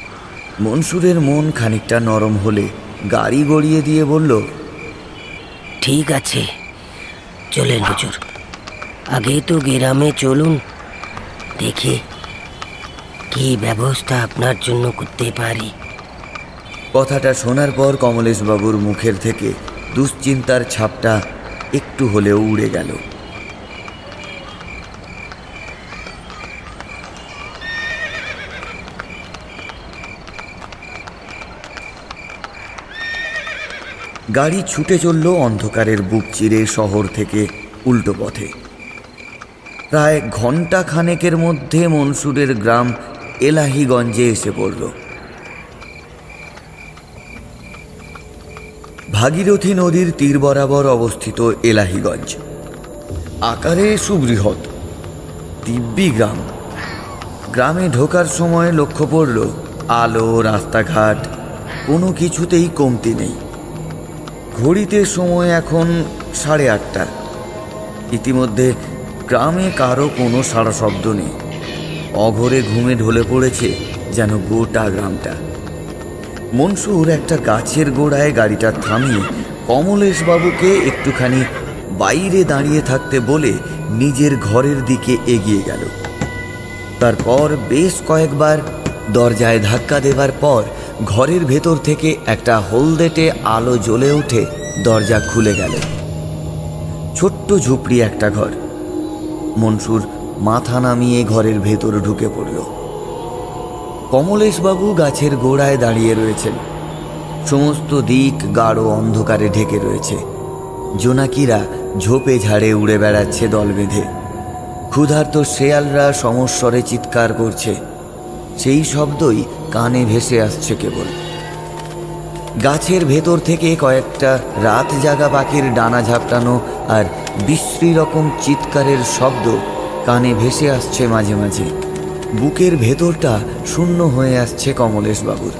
A: মনসুরের মন খানিকটা নরম হলে গাড়ি গড়িয়ে দিয়ে বলল
D: ঠিক আছে। চলেন হুজুর। আগে তো গ্রামে চলুন। দেখি কি ব্যবস্থা আপনার জন্য করতে পারি।
A: কথাটা শোনার পর কমলেশবাবুর মুখের থেকে দুশ্চিন্তার ছাপটা একটু হলেও উড়ে গেল। গাড়ি ছুটে চলল অন্ধকারের বুক চিরে শহর থেকে উল্টো পথে। প্রায় ঘণ্টা খানেকের মধ্যে মনসুরের গ্রাম এলাহিগঞ্জে এসে পড়ল। ভাগীরথী নদীর তীর বরাবর অবস্থিত এলাহিগঞ্জ। আকারে সুবৃহৎ, দিব্যি গ্রাম। গ্রামে ঢোকার সময় লক্ষ্য পড়ল, আলো, রাস্তাঘাট, কোনো কিছুতেই কমতি নেই। ঘড়িতে সময় এখন সাড়ে আটটা। ইতিমধ্যে গ্রামে কারও কোনো সাড়া শব্দ নেই। অঘরে ঘুমে ঢলে পড়েছে যেন গোটা গ্রামটা। মনসুর একটা গাছের গোড়ায় গাড়িটা থামিয়ে কমলেশবাবুকে একটুখানি বাইরে দাঁড়িয়ে থাকতে বলে নিজের ঘরের দিকে এগিয়ে গেল। তারপর বেশ কয়েকবার দরজায় ধাক্কা দেবার পর ঘরের ভেতর থেকে একটা হলদেটে আলো জ্বলে উঠে দরজা খুলে গেল। ছোট্ট ঝুপড়ি একটা ঘর। মনসুর মাথা নামিয়ে ঘরের ভেতর ঢুকে পড়ল। কমলেশবাবু গাছের গোড়ায় দাঁড়িয়ে রয়েছেন। সমস্ত দিক গাঢ় অন্ধকারে ঢেকে রয়েছে। জোনাকিরা ঝোপে ঝাড়ে উড়ে বেড়াচ্ছে দল বেঁধে। ক্ষুধার্ত শেয়ালরা সমস্বরে চিৎকার করছে। সেই শব্দই কানে ভেসে আসছে কেবল। গাছের ভেতর থেকে কয়েকটা রাত জাগা পাখির ডানা ঝাপটানো আর বিশ্রী রকম চিৎকারের শব্দ কানে ভেসে আসছে মাঝে মাঝে। বুকের ভেতরটা শূন্য হয়ে আসছে কমলেশ বাবুর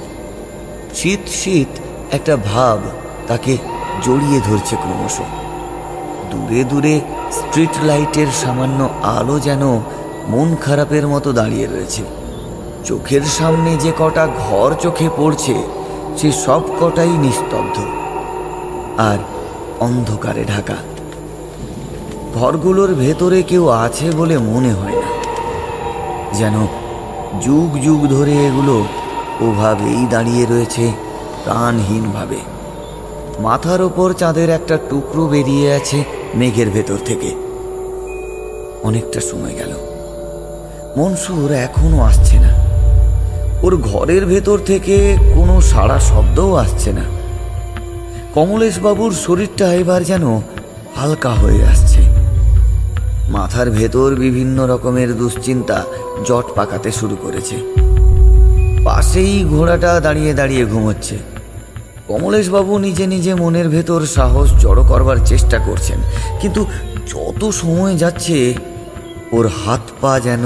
A: শীত শীত একটা ভাব তাকে জড়িয়ে ধরছে ক্রমশ। দূরে দূরে স্ট্রিট লাইটের সামান্য আলো যেন মন খারাপের মতো দাঁড়িয়ে রয়েছে। চোখের সামনে যে কটা ঘর চোখে পড়ছে, সে সব কটাই নিস্তব্ধ। আর অন্ধকারে ঢাকা। ঘরগুলোর ভেতরে কেউ আছে বলে মনে হয় না। যেন যুগ যুগ ধরে এগুলো ওভাবেই দাঁড়িয়ে রয়েছে, প্রাণহীনভাবে। মাথার ওপর চাঁদের একটা টুকরো বেরিয়ে আছে মেঘের ভেতর থেকে। অনেকটা সময় গেল। মনসুর এখনও আসছে না। ওর ঘরের ভেতর থেকে কোনো সাড়া শব্দও আসছে না। কমলেশবাবুর শরীরটা এবার যেন হালকা হয়ে আসছে। মাথার ভেতর বিভিন্ন রকমের দুশ্চিন্তা জট পাকাতে শুরু করেছে। পাশেই ঘোড়াটা দাঁড়িয়ে দাঁড়িয়ে ঘুমোচ্ছে। কমলেশবাবু নিজে নিজে মনের ভেতর সাহস জড়ো করবার চেষ্টা করছেন, কিন্তু যত সময় যাচ্ছে, ওর হাত পা যেন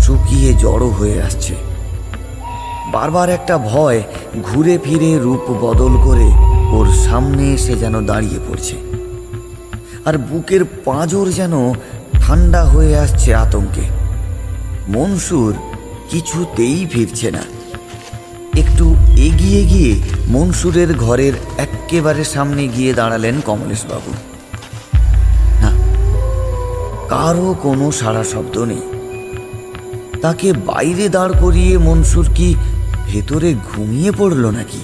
A: শুকিয়ে জড়ো হয়ে আসছে। বারবার একটা ভয় ঘুরে ফিরে রূপ বদল করে ওর সামনে এসে যেন দাঁড়িয়ে পড়ছে। আর বুকের পাঁজর যেন ঠান্ডা হয়ে আসছে আতঙ্কে। মনসুর কিছুতেই ফিরছে না। একটু এগিয়ে গিয়ে মনসুরের ঘরের এক্কেবারে সামনে গিয়ে দাঁড়ালেন কমলেশবাবু। না কারও কোনো সাড়া শব্দ নেই। তাকে বাইরে দাঁড় করিয়ে মনসুর কি ভেতরে ঘুমিয়ে পড়ল নাকি?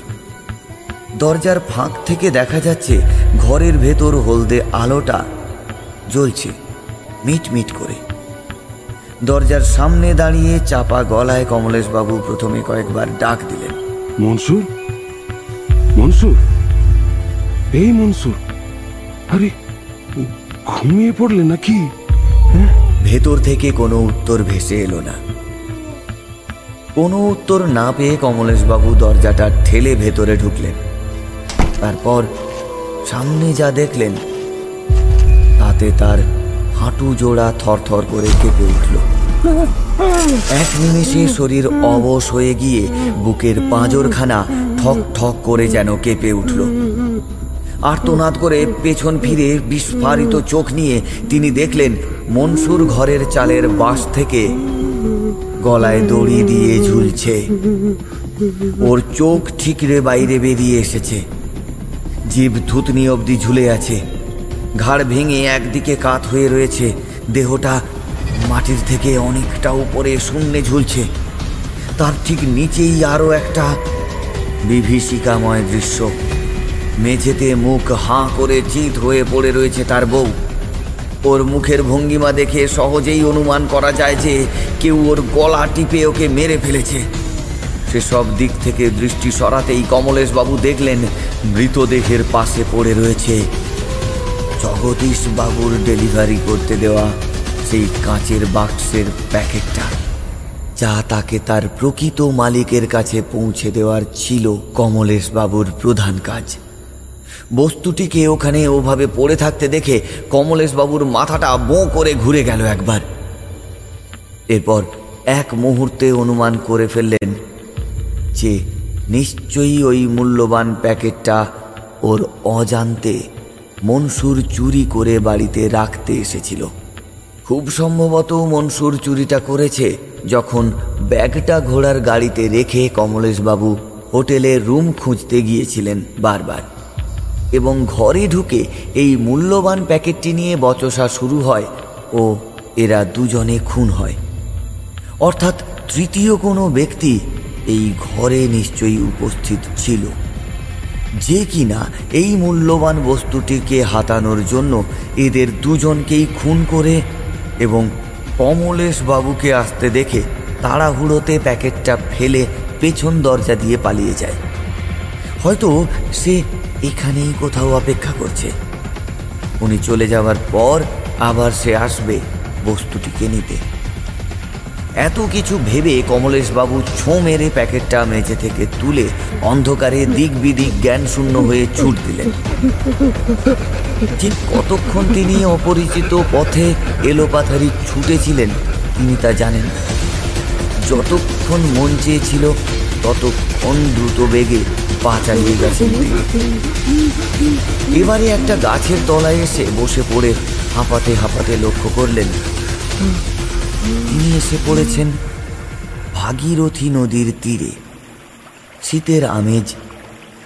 A: দরজার ফাঁক থেকে দেখা যাচ্ছে ঘরের ভেতর হলদে আলোটা জ্বলছে। মিট মিট করে। দরজার সামনে দাঁড়িয়ে চাপা গলায় কমলেশবাবু প্রথমে কয়েকবার ডাক দিলেন।
C: মনসুর? মনসুর? এই মনসুর। আরে ঘুমিয়ে পড়লে নাকি?
A: ভেতর থেকে কোনো উত্তর ভেসে এলো না। কোনো উত্তর না পেয়ে কমলেশবাবু দরজাটা ঠেলে ভেতরে ঢুকলেন। তারপর সামনে যা দেখলেন তাতে তার হাঁটু জোড়া থরথর করে কেঁপে উঠল। এক নিমেষে শরীর অবশ হয়ে গিয়ে বুকের পাঁজরখানা ঠক ঠক করে যেন কেঁপে উঠল। আর্তনাদ করে পেছন ফিরে বিস্ফারিত চোখ নিয়ে তিনি দেখলেন মনসুর ঘরের চালের বাঁশ থেকে গলায় দড়ি দিয়ে ঝুলছে। ওর চোখ ঠিকরে বাইরে বেরিয়ে এসেছে। জীব থুতনি অবধি ঝুলে আছে। ঘাড় ভেঙে একদিকে কাত হয়ে রয়েছে। দেহটা মাটির থেকে অনেকটা উপরে শূন্যে ঝুলছে। তার ঠিক নিচেই আরও একটা বিভীষিকাময় দৃশ্য। মেঝেতে মুখ হাঁ করে চিত হয়ে পড়ে রয়েছে তার বউ। ওর মুখের ভঙ্গিমা দেখে সহজেই অনুমান করা যায় যে কেউ ওর গলা টিপে ওকে মেরে ফেলেছে। সেসব দিক থেকে দৃষ্টি সরাতেই কমলেশবাবু দেখলেন, মৃতদেহের পাশে পড়ে রয়েছে জগদীশ বাবুর ডেলিভারি করতে দেওয়া সেই কাঁচের বাক্সের প্যাকেটটা, যা তাকে তার প্রকৃত মালিকের কাছে পৌঁছে দেওয়ার ছিল কমলেশ বাবুর প্রধান কাজ। বস্তুটিকে ওখানে ওভাবে পড়ে থাকতে দেখে কমলেশ বাবুর মাথাটা বোঁ করে ঘুরে গেল একবার। এরপর এক মুহূর্তে অনুমান করে ফেললেন যে নিশ্চয়ই ওই মূল্যবান প্যাকেটটা ওর অজান্তে মনসুর চুরি করে বাড়িতে রাখতে এসেছিল। খুব সম্ভবত মনসুর চুরিটা করেছে যখন ব্যাগটা ঘোড়ার গাড়িতে রেখে কমলেশবাবু হোটেলে রুম খুঁজতে গিয়েছিলেন বারবার। এবং ঘরে ঢুকে এই মূল্যবান প্যাকেটটি নিয়ে বচসা শুরু হয় ও এরা দুজনে খুন হয়। অর্থাৎ তৃতীয় কোনো ব্যক্তি এই ঘরে নিশ্চয়ই উপস্থিত ছিল। যে কিনা এই মূল্যবান বস্তুটিকে হাতানোর জন্য এদের দুজনকেই খুন করে এবং কমলেশ বাবুকে আসতে দেখে তাড়াহুড়োতে প্যাকেটটা ফেলে পেছন দরজা দিয়ে পালিয়ে যায়। হয়তো সে এখানেই কোথাও অপেক্ষা করছে। উনি চলে যাওয়ার পর আবার সে আসবে বস্তুটিকে নিতে। এত কিছু ভেবে কমলেশবাবু ছোঁ মেরে প্যাকেটটা মেঝে থেকে তুলে অন্ধকারে দিক বিদিক জ্ঞান শূন্য হয়ে ছুট দিলেন ঠিক কতক্ষণ তিনি অপরিচিত পথে এলোপাথারি ছুটেছিলেন, তিনি তা জানেন। যতক্ষণ মন চেয়েছিল, ততক্ষণ দ্রুত বেগে পা চালিয়ে গেছেন। এবারে একটা গাছের তলায় এসে বসে পড়ে হাঁপাতে হাঁপাতে লক্ষ্য করলেন তিনি এসে পড়েছেন ভাগীরথী নদীর তীরে। শীতের আমেজ,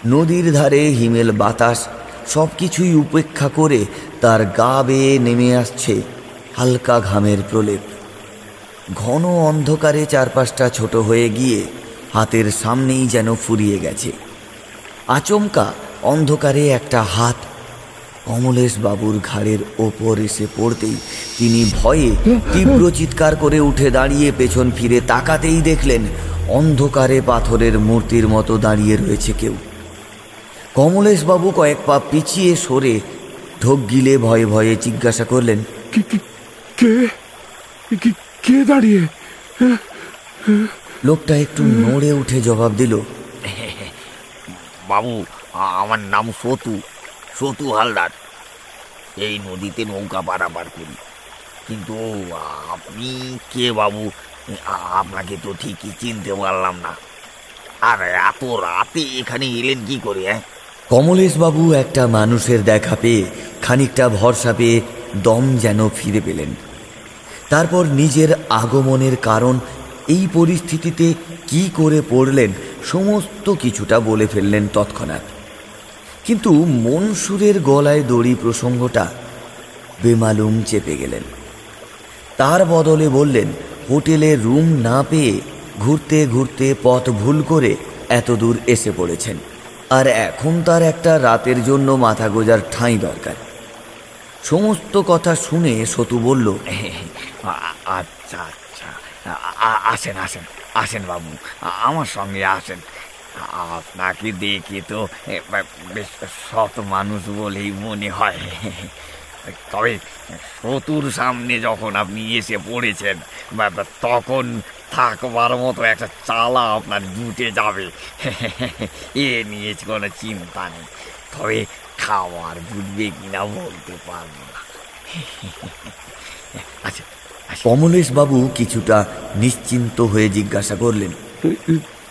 A: নদীর ধারে হিমেল বাতাস সব কিছুই উপেক্ষা করে তার গা বেয়ে নেমে আসছে হালকা ঘামের প্রলেপ। ঘন অন্ধকারে চারপাশটা ছোট হয়ে গিয়ে হাতের সামনেই যেন ফুরিয়ে গেছে। আচমকা অন্ধকারে একটা হাত কমলেশ বাবুর ঘাড়ের ওপর এসে পড়তেই তিনি ভয়ে তীব্র চিৎকার করে উঠে দাঁড়িয়ে পেছন ফিরে তাকাতেই দেখলেন অন্ধকারে পাথরের মূর্তির মতো দাঁড়িয়ে রয়েছে কেউ। কমলেশ বাবু কয়েক পা পিছিয়ে সরে ঢোক গিলে ভয়ে ভয়ে জিজ্ঞাসা করলেন
C: কি কি- কে? কে দাঁড়িয়ে?
A: লোকটা একটু নড়ে উঠে জবাব দিল
E: বাবু আমার নাম সতু। সতু হালদার। এই নদীতে নৌকা পারাপার করি। কিন্তু আপনি কে বাবু? আপনাকে তো ঠিকই চিনতে পারলাম না। আর এত রাতে এখানে এলেন কি করে হ্যাঁ?
A: কমলেশবাবু একটা মানুষের দেখা পেয়ে খানিকটা ভরসা পেয়ে দম যেন ফিরে পেলেন। তারপর নিজের আগমনের কারণ এই পরিস্থিতিতে কি করে পড়লেন সমস্ত কিছুটা বলে ফেললেন তৎক্ষণাৎ। কিন্তু মনসুরের গলায় দড়ি প্রসঙ্গটা বেমালুম চেপে গেলেন। তার বদলে বললেন, হোটেলে রুম না পেয়ে ঘুরতে ঘুরতে পথ ভুল করে এত দূর এসে পড়েছেন। আর এখন তার একটা রাতের জন্য মাথা গোজার ঠাঁই দরকার। সমস্ত কথা শুনে সতু বলল
E: আচ্ছা আচ্ছা। আসেন আসেন আসেন বাবু। আমার সঙ্গে আসেন। আপনাকে দেখে তো বেশ সৎ মানুষ বলেই মনে হয়। তবে শত্রুর সামনে যখন আপনি এসে পড়েছেন তখন থাকবার মতো একটা চালা আপনার জুটে যাবে। এ নিয়ে কোনো চিন্তা নেই। তবে খাওয়ার জুটবে কিনা বলতে পারব না। আচ্ছা আচ্ছা।
A: কমলেশবাবু কিছুটা নিশ্চিন্ত হয়ে জিজ্ঞাসা করলেন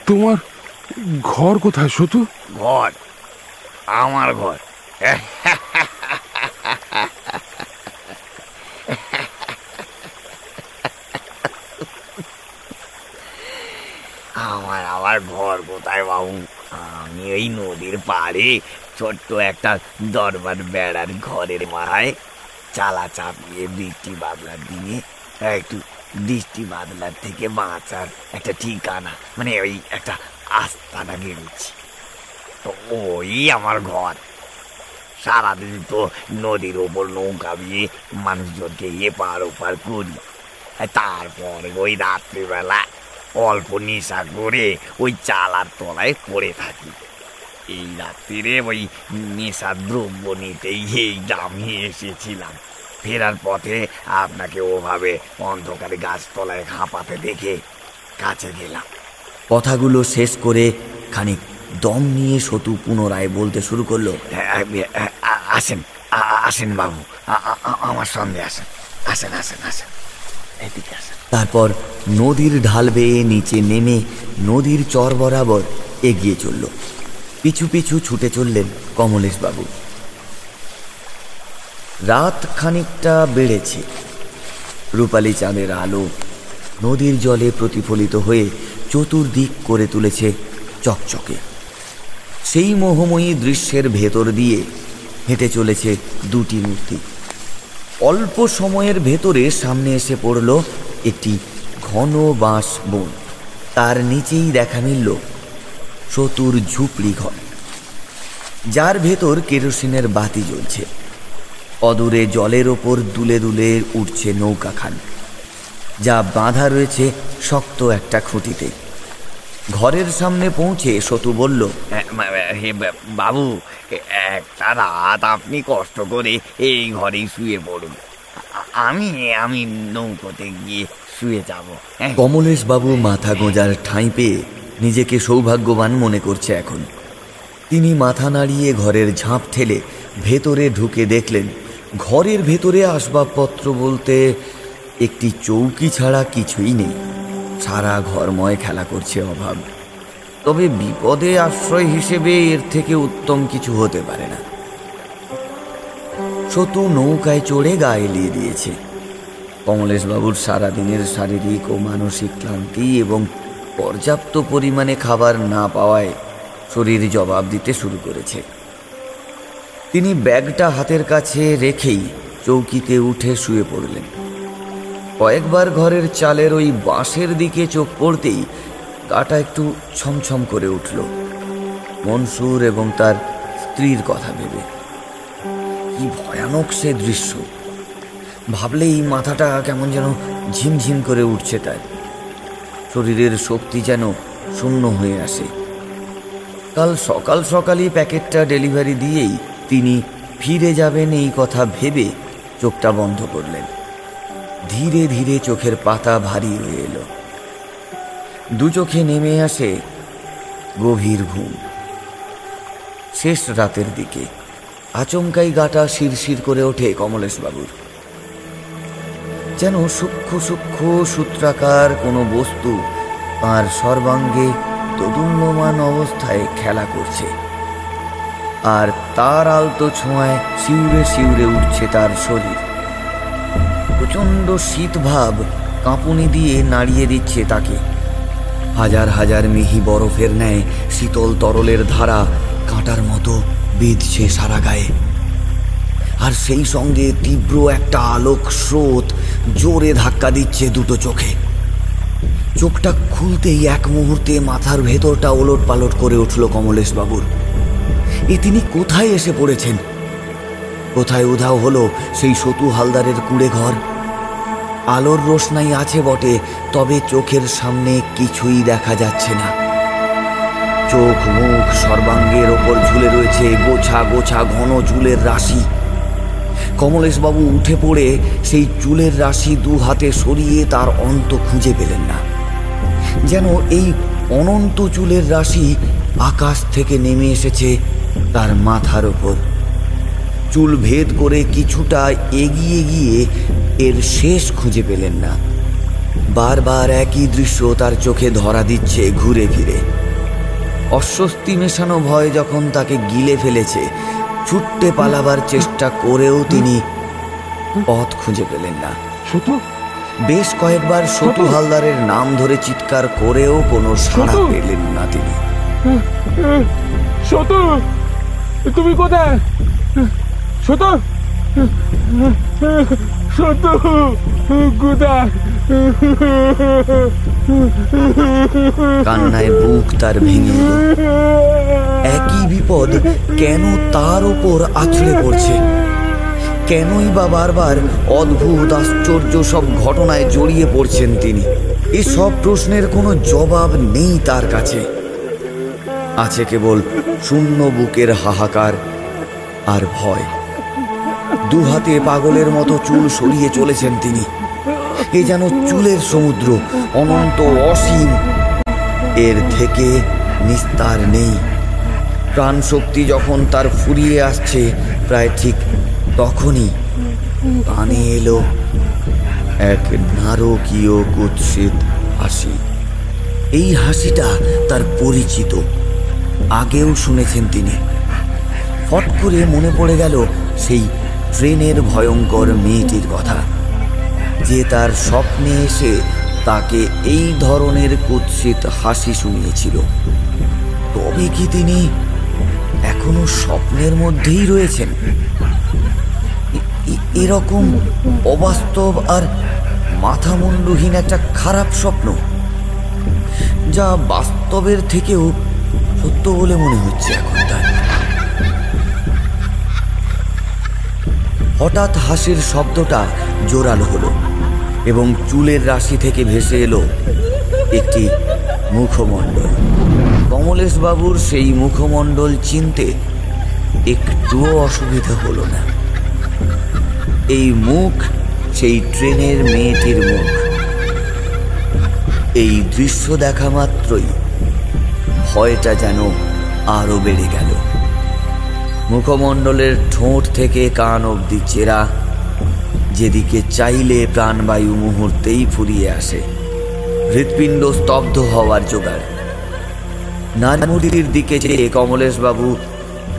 C: তোমার ঘর কোথায় শতু
E: ঘর, আমার ঘর। আমার আবার ঘর কোথায়, বাবু? আমি ওই নদীর পাড়ে ছোট্ট একটা দরবার বেড়ার ঘরের মাথায় চালা চাপিয়ে বৃষ্টি বাদলার দিনে, একটু বৃষ্টি বাদলার থেকে বাঁচার একটা ঠিকানা মানে ওই একটা আস্তানা গেড়েছি তো ওই আমার ঘর। সারাদিন তো নদীর ওপর নৌকা দিয়ে মানুষজনকে এপার ওপার করি। তারপর ওই রাত্রিবেলা অল্প নেশা করে ওই চালার তলায় পড়ে থাকি। এই রাত্রিরে ওই নেশার দ্রব্য নিতেই এই গ্রামে এসেছিলাম। ফেরার পথে আপনাকে ওভাবে অন্ধকারে গাছতলায় হাঁপাতে দেখে কাছে গেলাম।
A: কথাগুলো শেষ করে খানিক দম নিয়ে সতু পুনরায় বলতে শুরু করল
E: আসেন আসেন বাবু আমার সঙ্গে আসেন আসেন আসেন আসেন, এদিকে আসেন।
A: তারপর নদীর ঢাল বেয়ে নিচে নেমে নদীর চর বরাবর এগিয়ে চলল। পিছু পিছু ছুটে চললেন কমলেশবাবু। রাত খানিকটা বেড়েছে। রূপালী চাঁদের আলো নদীর জলে প্রতিফলিত হয়ে চতুর্দিক করে তুলেছে চকচকে। সেই মোহময়ী দৃশ্যের ভেতর দিয়ে হেঁটে চলেছে দুটি মূর্তি। অল্প সময়ের ভেতরে সামনে এসে পড়ল একটি ঘন বাঁশ বন তার নিচেই দেখা মিলল চতুর ঝুপড়ি ঘর। যার ভেতর কেরোসিনের বাতি জ্বলছে। অদূরে জলের ওপর দুলে দুলে উঠছে নৌকাখান। যা বাঁধা রয়েছে শক্ত একটা খুঁটিতে। ঘরের সামনে পৌঁছে সতু বলল
E: বাবু একটা রাত আপনি কষ্ট করে এই ঘরেই শুয়ে পড়ুন। আমি আমি নৌকোতে গিয়ে শুয়ে যাব হ্যাঁ?
A: কমলেশ বাবু মাথা গোঁজার ঠাঁই পেয়ে নিজেকে সৌভাগ্যবান মনে করছে এখন। তিনি মাথা নাড়িয়ে ঘরের ঝাঁপ ঠেলে ভেতরে ঢুকে দেখলেন ঘরের ভেতরে আসবাবপত্র বলতে একটি চৌকি ছাড়া কিছুই নেই। সারা ঘরময় খেলা করছে অভাব। তবে বিপদে আশ্রয় হিসেবে এর থেকে উত্তম কিছু হতে পারে না। সতু নৌকায় চড়ে গা এলিয়ে দিয়েছে। কমলেশবাবুর সারাদিনের শারীরিক ও মানসিক ক্লান্তি এবং পর্যাপ্ত পরিমাণে খাবার না পাওয়ায় শরীর জবাব দিতে শুরু করেছে। তিনি ব্যাগটা হাতের কাছে রেখেই চৌকিতে উঠে শুয়ে পড়লেন। কয়েকবার ঘরের চালের ওই বাঁশের দিকে চোখ পড়তেই গাটা একটু ছমছম করে উঠল। মনসুর এবং তার স্ত্রীর কথা ভেবে। কি ভয়ানক সে দৃশ্য। ভাবলেই মাথাটা কেমন যেন ঝিমঝিম করে উঠছে তার। শরীরের শক্তি যেন শূন্য হয়ে আসে। কাল সকাল সকালই প্যাকেটটা ডেলিভারি দিয়েই তিনি ফিরে যাবেন এই কথা ভেবে চোখটা বন্ধ করলেন। ধীরে ধীরে চোখের পাতা ভারী হয়ে এলো। দু চোখে নেমে আসে গভীর ঘুম। শেষ রাতের দিকে আচমকাই গাটা শিরশির করে ওঠে কমলেশবাবুর। যেন সূক্ষ্ম সূক্ষ্ম সূত্রাকার কোনো বস্তু আর সর্বাঙ্গে তদুন্যমান অবস্থায় খেলা করছে। আর তার আলতো ছোঁয়ায় শিউরে শিউরে উঠছে তার শরীর। প্রচণ্ড শীত ভাব কাঁপুনি দিয়ে নাড়িয়ে দিচ্ছে তাকে। হাজার হাজার মিহি বরফের ন্যায় শীতল তরলের ধারা কাঁটার মতো বিঁধছে সারা গায়ে। আর সেই সঙ্গে তীব্র একটা আলোক স্রোত জোরে ধাক্কা দিচ্ছে দুটো চোখে। চোখটা খুলতেই এক মুহূর্তে মাথার ভেতরটা ওলট পালট করে উঠল কমলেশ বাবুর এ তিনি কোথায় এসে পড়েছেন? কোথায় উধাও হলো সেই সতু হালদারের কুড়ে ঘর আলোর রোশনাই আছে বটে, তবে চোখের সামনে কিছুই দেখা যাচ্ছে না। চোখ, মুখ সর্বাঙ্গের ওপর ঝুলে রয়েছে গোছা গোছা ঘন চুলের রাশি। কমলেশবাবু উঠে পড়ে সেই চুলের রাশি দু হাতে সরিয়ে তার অন্ত খুঁজে পেলেন না। যেন এই অনন্ত চুলের রাশি আকাশ থেকে নেমে এসেছে তার মাথার ওপর। চুল ভেদ করে কিছুটা এগিয়ে গিয়ে এর শেষ খুঁজে পেলেন না। বারবার একই দৃশ্য তার চোখে ধরা দিচ্ছে ঘুরে ফিরে। অস্বস্তি মেশানো ভয় যখন তাকে গিলে ফেলেছে ছুটতে পালাবার চেষ্টা করেও তিনি পথ খুঁজে পেলেন না। বেশ কয়েকবার সতু হালদারের নাম ধরে চিৎকার করেও কোনো সাড়া পেলেন না তিনি।
F: তুমি কোথায়? শতু শতু কোথায়
A: কান্নায় বুক তার ভেঙে। একই বিপদ কেন তার উপর আছড়ে পড়ছে? কেনই বা বারবার অদ্ভুত, আশ্চর্য সব ঘটনায় জড়িয়ে পড়ছেন তিনি? এসব প্রশ্নের কোনো জবাব নেই তার কাছে। আছে কেবল শূন্য বুকের হাহাকার আর ভয়। দু হাতে পাগলের মতো চুল সরিয়ে চলেছেন তিনি। এ যেন চুলের সমুদ্র, অনন্ত অসীম। এর থেকে নিস্তার নেই। প্রাণশক্তি যখন তার ফুরিয়ে আসছে, প্রায় ঠিক তখনই কানে এলো এক নারকীয় কুৎসিত হাসি। এই হাসিটা তার পরিচিত। আগেও শুনেছেন তিনি। ফট করে মনে পড়ে গেল সেই ট্রেনের ভয়ঙ্কর মেয়েটির কথা। যে তার স্বপ্নে এসে তাকে এই ধরনের কুৎসিত হাসি শুনিয়েছিল। তবে কি তিনি এখনও স্বপ্নের মধ্যেই রয়েছেন? এরকম অবাস্তব আর মাথামুন্ডুহীন একটা খারাপ স্বপ্ন, যা বাস্তবের থেকেও সত্য বলে মনে হচ্ছে এখন তার। হঠাৎ হাসির শব্দটা জোরালো হলো এবং চুলের রাশি থেকে ভেসে এলো একটি মুখমণ্ডল। কমলেশবাবুর সেই মুখমণ্ডল চিনতে একটুও অসুবিধা হলো না। এই মুখ সেই ট্রেনের মেয়েটির মুখ। এই দৃশ্য দেখা মাত্রই ভয়টা যেন আরও বেড়ে গেল। মুখমণ্ডলের ঠোঁট থেকে কান অবধি চেরা, যেদিকে চাইলে প্রাণবায়ু মুহূর্তেই ফুরিয়ে আসে। হৃৎপিণ্ড স্তব্ধ হওয়ার জোগাড়। নানমুদির দিকে চেয়ে কমলেশবাবু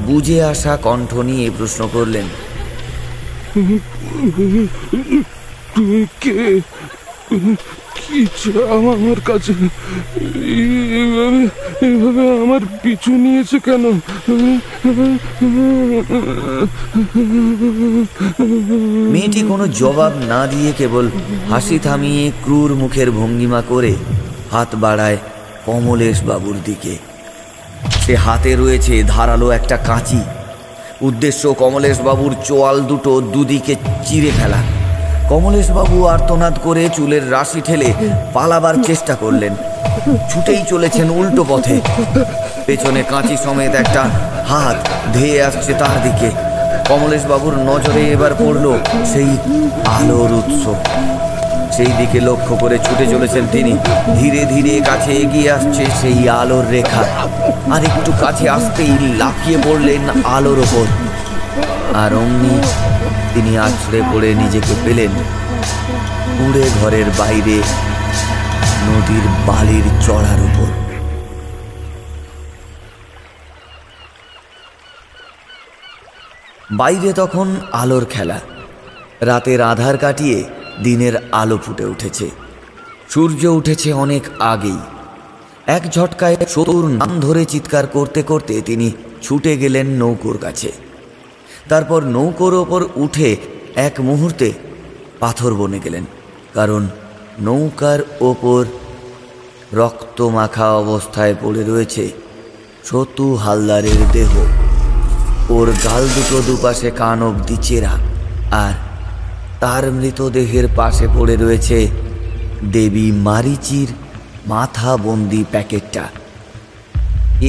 A: বুঝে আসা কণ্ঠ নিয়ে প্রশ্ন করলেন,
F: তুমি কে? কি আমার কাছে এইভাবে এইভাবে আমার পিছু নিয়েছে কেন?
A: মেয়েটি কোনো জবাব না দিয়ে কেবল হাসি থামিয়ে ক্রূর মুখের ভঙ্গিমা করে হাত বাড়ায় কমলেশ বাবুর দিকে। সে হাতে রয়েছে ধারালো একটা কাঁচি। উদ্দেশ্য কমলেশ বাবুর চোয়াল দুটো দুদিকে চিরে ফেলা। কমলেশ বাবু আর্তনাদ করে চুলের রাশি ঠেলে পালাবার চেষ্টা করলেন। ছুটেই চলেছেন উল্টো পথে। পেছনে কাঁচি সমেত একটা হাত ধেয়ে আসছে তার দিকে। কমলেশ বাবুর নজরে এবার পড়ল সেই আলোর উৎস। সেই দিকে লক্ষ্য করে ছুটে চলেছেন তিনি। ধীরে ধীরে কাছে এগিয়ে আসছে সেই আলোর রেখা। আর একটু কাছে আসতেই লাফিয়ে পড়লেন আলোর ওপর। আর অমনি তিনি আছড়ে পড়ে নিজেকে পেলেন উড়ে ঘরের বাইরে নদীর বালির চড়ার উপর। বাইরে তখন আলোর খেলা। রাতের আধার কাটিয়ে দিনের আলো ফুটে উঠেছে। সূর্য উঠেছে অনেক আগেই। এক ঝটকায় শত্রুর নাম ধরে চিৎকার করতে করতে তিনি ছুটে গেলেন নৌকোর কাছে। তারপর নৌকোর ওপর উঠে এক মুহূর্তে পাথর বনে গেলেন, কারণ নৌকার ওপর রক্ত মাখা অবস্থায় পড়ে রয়েছে সতু হালদারের দেহ। ওর গাল দুটো দুপাশে কান অব্দি চেরা, আর তার মৃতদেহের পাশে পড়ে রয়েছে দেবী মারিচির মাথা বন্দি প্যাকেটটা।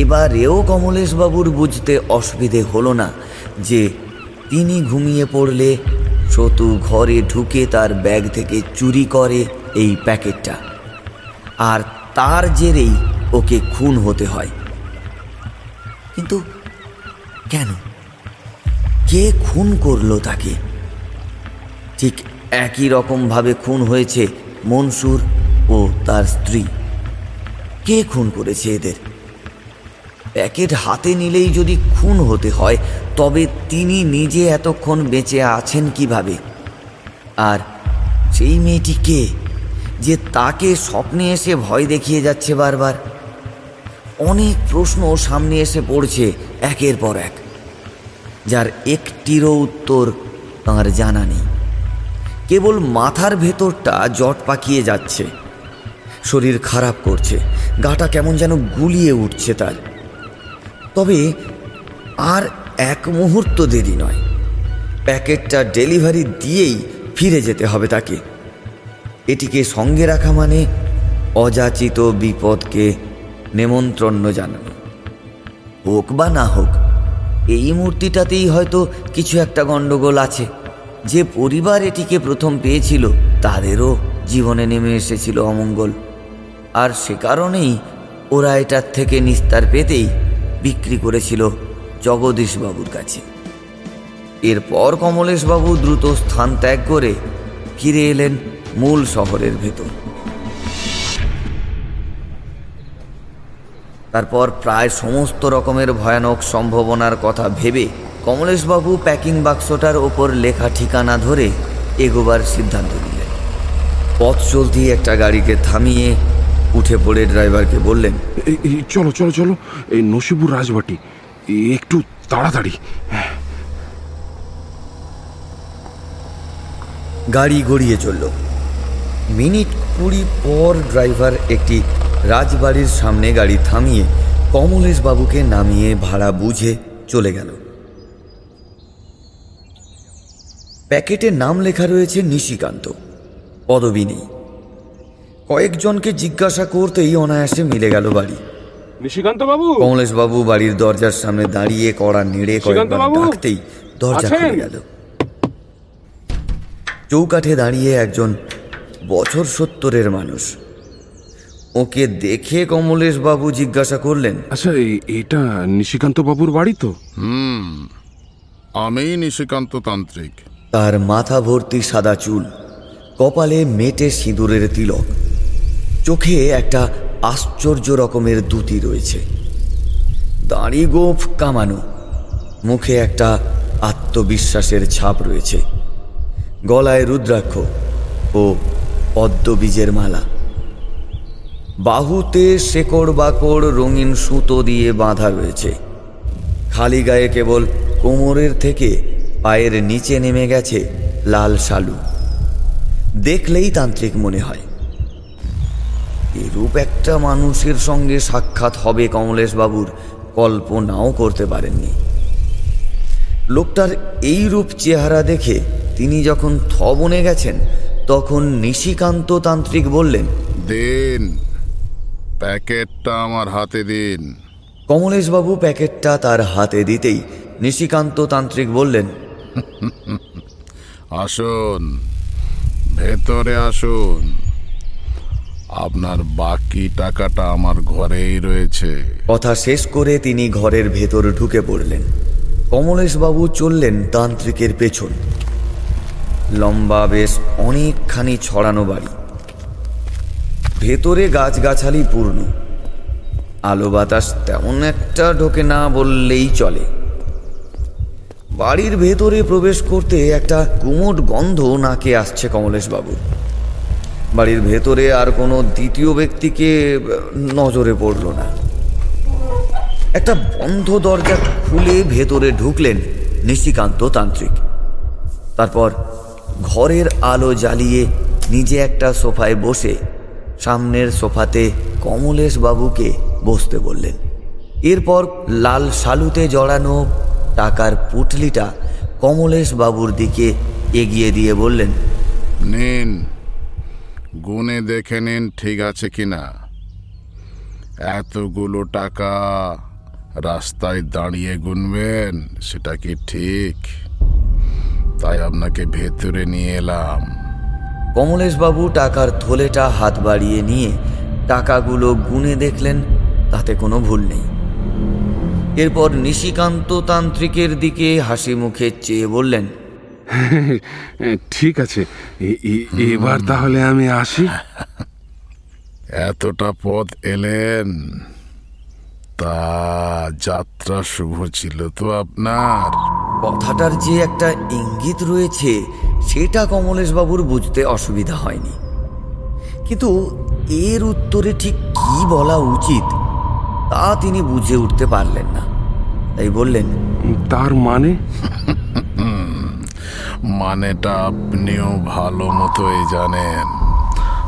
A: এবারেও কমলেশবাবুর বুঝতে অসুবিধে হলো না যে তিনি ঘুমিয়ে পড়লে সতু ঘরে ঢুকে তার ব্যাগ থেকে চুরি করে এই প্যাকেটটা। আর তার জেরেই ওকে খুন হতে হয়। কিন্তু কেন? কে খুন করল তাকে? ঠিক একই রকমভাবে খুন হয়েছে মনসুর ও তার স্ত্রী। কে খুন করেছে এদের? প্যাকেট হাতে নিলেই যদি খুন হতে হয়, তবে তিনি নিজে এতক্ষণ বেঁচে আছেন কীভাবে? আর সেই মেয়েটি কে, যে তাকে স্বপ্নে এসে ভয় দেখিয়ে যাচ্ছে বারবার? অনেক প্রশ্ন সামনে এসে পড়ছে একের পর এক, যার একটিরও উত্তর তাঁর জানা নেই। কেবল মাথার ভেতরটা জট পাকিয়ে যাচ্ছে। শরীর খারাপ করছে, গাটা কেমন যেন গুলিয়ে উঠছে তার। তবে আর এক মুহূর্ত দেরি নয়। প্যাকেটটা ডেলিভারি দিয়েই ফিরে যেতে হবে তাকে। এটিকে সঙ্গে রাখা মানে অযাচিত বিপদকে নেমন্ত্রণ জানানো। হোক বা না হোক, এই মূর্তিটাতেই হয়তো কিছু একটা গণ্ডগোল আছে। যে পরিবার এটিকে প্রথম পেয়েছিল, তাদেরও জীবনে নেমে এসেছিল অমঙ্গল। আর সে কারণেই ওরা এটার থেকে নিস্তার পেতেই বিক্রি করেছিল জগদীশবাবুর কাছে। এরপর কমলেশবাবু দ্রুত স্থান ত্যাগ করে ফিরে এলেন মূল শহরের ভেতর। তারপর প্রায় সমস্ত রকমের ভয়ানক সম্ভাবনার কথা ভেবে কমলেশবাবু প্যাকিং বাক্সটার ওপর লেখা ঠিকানা ধরে এগোবার সিদ্ধান্ত নিলেন। পথ চলতি একটা গাড়িকে থামিয়ে উঠে পড়ে ড্রাইভারকে বললেন
C: চলো চলো চলো। এই নসিবুর রাজবাটি একটু তাড়াতাড়ি।
A: গাড়ি গড়িয়ে চলল। মিনিট কুড়ি পর ড্রাইভার একটি রাজবাড়ির সামনে গাড়ি থামিয়ে কমলেশ বাবুকে নামিয়ে ভাড়া বুঝে চলে গেল। প্যাকেটে নাম লেখা রয়েছে নিশিকান্ত পদবী নেই। কয়েকজনকে জিজ্ঞাসা করতেই অনায়াসে মিলে গেল বাড়ি।
F: নিশিকান্ত বাবু
A: কমলেশ বাবু বাড়ির দরজার সামনে দাঁড়িয়ে কড়া নেড়ে কয়েকবার? ডাকতেই দরজা খুলে গেল। চৌকাঠে দাঁড়িয়ে একজন বছর সত্তরের মানুষ। ওকে দেখে কমলেশ বাবু জিজ্ঞাসা করলেন
C: আচ্ছা এটা নিশিকান্ত বাবুর বাড়ি তো?
G: হুম আমি নিশিকান্ত তান্ত্রিক।
A: তার মাথা ভর্তি সাদা চুল কপালে মেটে সিঁদুরের তিলক। চোখে একটা আশ্চর্য রকমের দুতি রয়েছে। দাঁড়ি গোফ কামানো, মুখে একটা আত্মবিশ্বাসের ছাপ রয়েছে। গলায় রুদ্রাক্ষ ও পদ্মবীজের মালা। বাহুতে শেকড় বাকড় রঙিন সুতো দিয়ে বাঁধা রয়েছে। খালি গায়ে কেবল কোমরের থেকে পায়ের নিচে নেমে গেছে লাল শালু। দেখলেই তান্ত্রিক মনে হয় এরূপ একটা মানুষের সঙ্গে সাক্ষাৎ হবে কমলেশ বাবুর কল্পনাও করতে পারেননি। লোকটার এই রূপ চেহারা দেখে তিনি যখন থবনে গেছেন তখন নিশিকান্ত তান্ত্রিক বললেন
G: দিন প্যাকেটটা আমার হাতে দিন।
A: কমলেশবাবু প্যাকেটটা তার হাতে দিতেই নিশিকান্ত তান্ত্রিক বললেন
G: আসুন ভেতরে আসুন। আপনার বাকি টাকাটা আমার ঘরেই রয়েছে।
A: কথা শেষ করে তিনি ঘরের ভেতর ঢুকে পড়লেন। কমলেশবাবু চললেন তান্ত্রিকের পেছন। লম্বা বেশ অনেকখানি ছড়ানো বাড়ি। ভেতরে গাছগাছালি পূর্ণ। আলো বাতাস তেমন একটা ঢোকে না বললেই চলে। বাড়ির ভেতরে প্রবেশ করতে একটা কুমোট গন্ধ নাকে আসছে কমলেশবাবু বাড়ির ভেতরে আর কোনো দ্বিতীয় ব্যক্তিকে নজরে পড়ল না। একটা বন্ধ দরজা খুলে ভেতরে ঢুকলেন নিশিকান্ত তান্ত্রিক। তারপর ঘরের আলো জ্বালিয়ে নিজে একটা সোফায় বসে সামনের সোফাতে কমলেশ বাবুকে বসতে বললেন। এরপর লাল শালুতে জড়ানো টাকার পুটলিটা কমলেশ বাবুর দিকে এগিয়ে দিয়ে বললেন,
G: নিন গুনে দেখে নিন ঠিক আছে কিনা। এতগুলো টাকা রাস্তায় দাঁড়িয়ে গুনবেন, সেটা কি ঠিক? তাই আপনাকে ভেতরে নিয়ে এলাম।
A: কমলেশবাবু টাকার থলেটা হাত বাড়িয়ে নিয়ে টাকাগুলো গুনে দেখলেন, তাতে কোনো ভুল নেই। এরপর নিশিকান্ত তান্ত্রিকের দিকে হাসি মুখে চেয়ে বললেন (laughs)
C: ঠিক আছে এবার তাহলে আমি আসি।
G: এতটা পথ এলেন তা যাত্রা শুভ ছিল তো আপনার?
A: কথাটার যে একটা ইঙ্গিত রয়েছে সেটা কমলেশবাবুর বুঝতে অসুবিধা হয়নি। কিন্তু এর উত্তরে ঠিক কি বলা উচিত তা তিনি বুঝে উঠতে পারলেন না। তাই বললেন
C: তার মানে? (laughs)
G: মানেটা আপনিও ভালো মতোই জানেন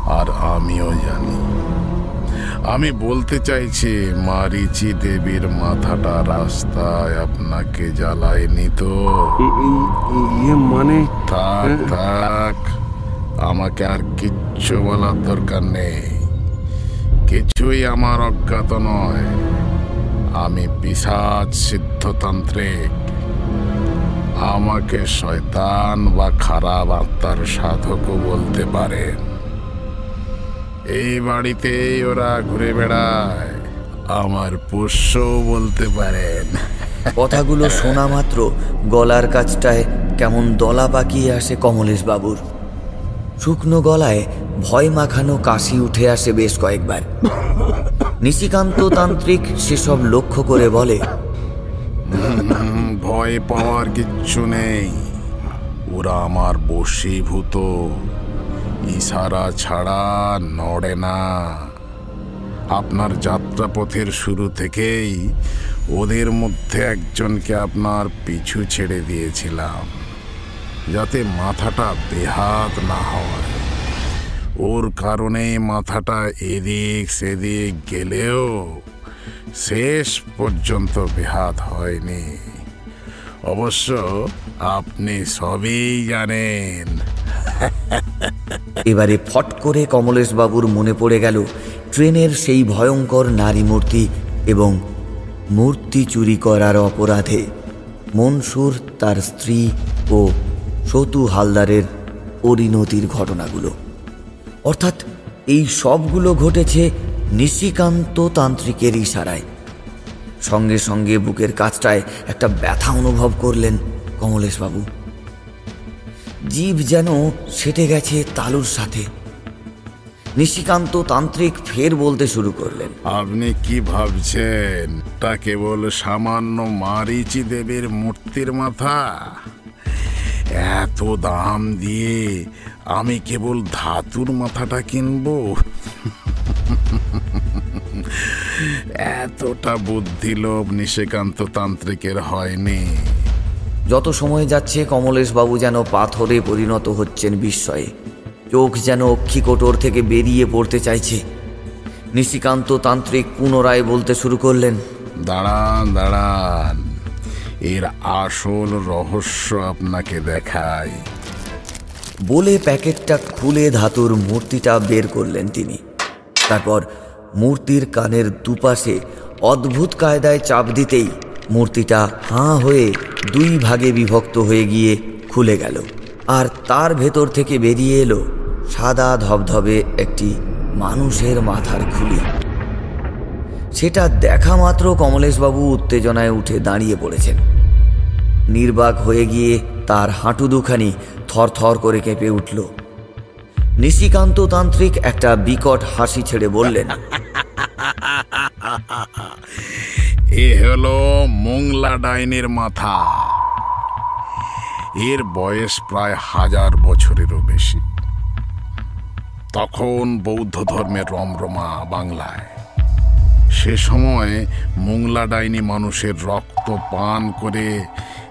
G: আর আমিও জানি। আমি বলতে চাইছি মারিচি দেবীর মাথাটা রাস্তায় আপনাকে জ্বালায়নি তো?
C: ইয়ে মানে?
G: থাক থাক আমাকে আর কিচ্ছু বলার দরকার নেই। কিছুই আমার অজ্ঞাত নয়। আমি পিসাজ সিদ্ধতান্ত্রিক। আমাকে শয়তান বা খারাপ আত্মার সাধকও বলতে পারেন এই বাড়িতেই ওরা ঘুরে বেড়ায় আমার পোষ্যও বলতে পারেন।
A: কথাগুলো শোনা মাত্র গলার কাছটায় কেমন দলা পাকিয়ে আসে কমলেশ বাবুর শুকনো গলায় ভয় মাখানো কাশি উঠে আসে বেশ কয়েকবার। নিশিকান্ত তান্ত্রিক সেসব লক্ষ্য করে বলে
G: ভয় পাওয়ার কিচ্ছু নেই। ওরা আমার বশীভূত। ইশারা ছাড়া নড়ে না। আপনার যাত্রাপথের শুরু থেকেই ওদের মধ্যে একজনকে আপনার পিছু ছেড়ে দিয়েছিলাম, যাতে মাথাটা বেহাত না হয়। ওর কারণে মাথাটা এদিক সেদিক গেলেও শেষ পর্যন্ত বেহাত হয়নি। অবশ্য আপনি সবই জানেন।
A: এবারে ফট করে কমলেশ বাবুর মনে পড়ে গেল ট্রেনের সেই ভয়ঙ্কর নারী মূর্তি এবং মূর্তি চুরি করার অপরাধে মনসুর তার স্ত্রী ও সতু হালদারের পরিণতির ঘটনাগুলো। অর্থাৎ এই সবগুলো ঘটেছে নিশিকান্ত তান্ত্রিকের ইশারায়। সঙ্গে সঙ্গে বুকের কাজটায় একটা ব্যথা অনুভব করলেন কমলেশবাবু। জীব যেন সেটে গেছে তালুর সাথে। নিশিকান্ত তান্ত্রিক ফের বলতে শুরু করলেন।
G: আপনি কি ভাবছেন? তা কেবল সামান্য মারিচি দেবীর মূর্তির মাথা? এত দাম দিয়ে আমি কেবল ধাতুর মাথাটা কিনবো? এতটা বুদ্ধি লোভ নিশিকান্ত তান্ত্রিকের হয়নি।
A: যত সময় যাচ্ছে কমলেশবাবু যেন পাথরে পরিণত হচ্ছেন বিস্ময়ে। চোখ যেন অক্ষিকোটর থেকে বেরিয়ে পড়তে চাইছে। নিশিকান্ত তান্ত্রিক পুনরায় বলতে শুরু করলেন
G: দাঁড়ান দাঁড়ান। এর আসল রহস্য আপনাকে দেখাই।
A: বলে প্যাকেটটা খুলে ধাতুর মূর্তিটা বের করলেন তিনি। তারপর মূর্তির কানের দুপাশে অদ্ভুত কায়দায় চাপ দিতেই মূর্তিটা হাঁ হয়ে দুই ভাগে বিভক্ত হয়ে গিয়ে খুলে গেল। আর তার ভেতর থেকে বেরিয়ে এলো সাদা ধবধবে একটি মানুষের মাথার খুলি। সেটা দেখা মাত্র কমলেশবাবু উত্তেজনায় উঠে দাঁড়িয়ে পড়েছেন। নির্বাক হয়ে গিয়ে তার হাঁটু দুখানি থরথর করে কেঁপে উঠল। নিশিকান্ত তান্ত্রিক একটা বিকট হাসি ছেড়ে বললেন,
G: এ হলো মোংলা ডাইনের মাথা। এর বয়স প্রায় হাজার বছরেরও বেশি। তখন বৌদ্ধ ধর্মের রমরমা বাংলায়। সে সময় মোংলা ডাইনি মানুষের রক্ত পান করে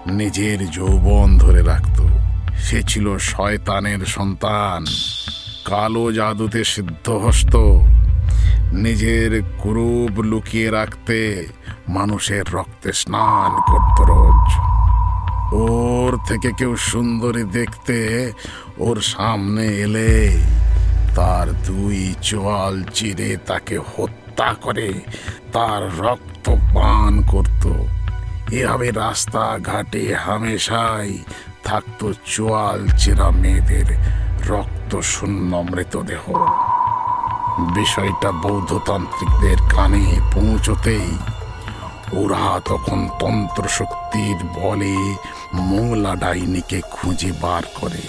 G: নিজের যৌবন ধরে রাখত। সে ছিল শয়তানের সন্তান। কালো জাদুতে সিদ্ধহস্ত, নিজের কুরূপ লুকিয়ে রাখতে মানুষের রক্তে স্নান করত রোজ। ওর থেকে কেউ সুন্দরী দেখতে ওর সামনে এলে তার দুই চোয়াল চিরে তাকে হত্যা করে তার রক্ত পান করত। এভাবে রাস্তা ঘাটে হামেশাই থাকতো চোয়াল চেরা মেয়েদের রক্ত শূন্য মৃতদেহ। বিষয়টা বৌদ্ধতান্ত্রিকদের কানে পৌঁছতেই ওরা তখন তন্ত্র শক্তির বলে মোংলা ডাইনিকে খুঁজে বার করে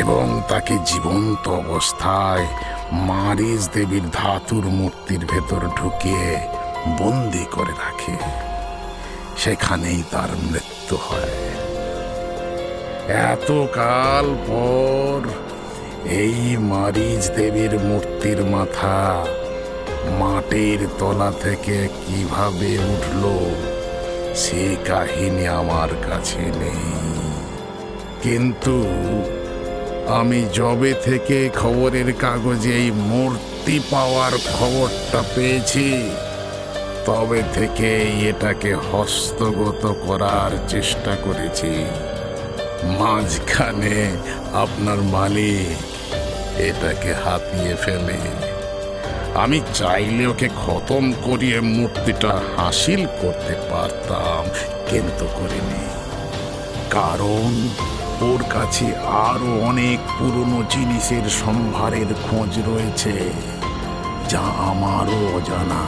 G: এবং তাকে জীবন্ত অবস্থায় মারিজ দেবীর ধাতুর মূর্তির ভেতর ঢুকিয়ে বন্দি করে রাখে। সেখানেই তার মৃত্যু হয়। এতকাল পর এই মারিজ দেবীর মূর্তির মাথা মাটির তলা থেকে কীভাবে উঠল সে কাহিনী আমার কাছে নেই। কিন্তু আমি জবে থেকে খবরের কাগজে এই মূর্তি পাওয়ার খবরটা পেয়েছি, তবে থেকে এটাকে হস্তগত করার চেষ্টা করেছি। মাঝখানে আপনার মালিক এটাকে হাতিয়ে ফেলে। আমি চাইলে ওকে খতম করিয়ে মূর্তিটা হাসিল করতে পারতাম, কিন্তু করিনি। কারণ ওর কাছে আরও অনেক পুরনো জিনিসের সম্ভারের খোঁজ রয়েছে, যা আমারও অজানা।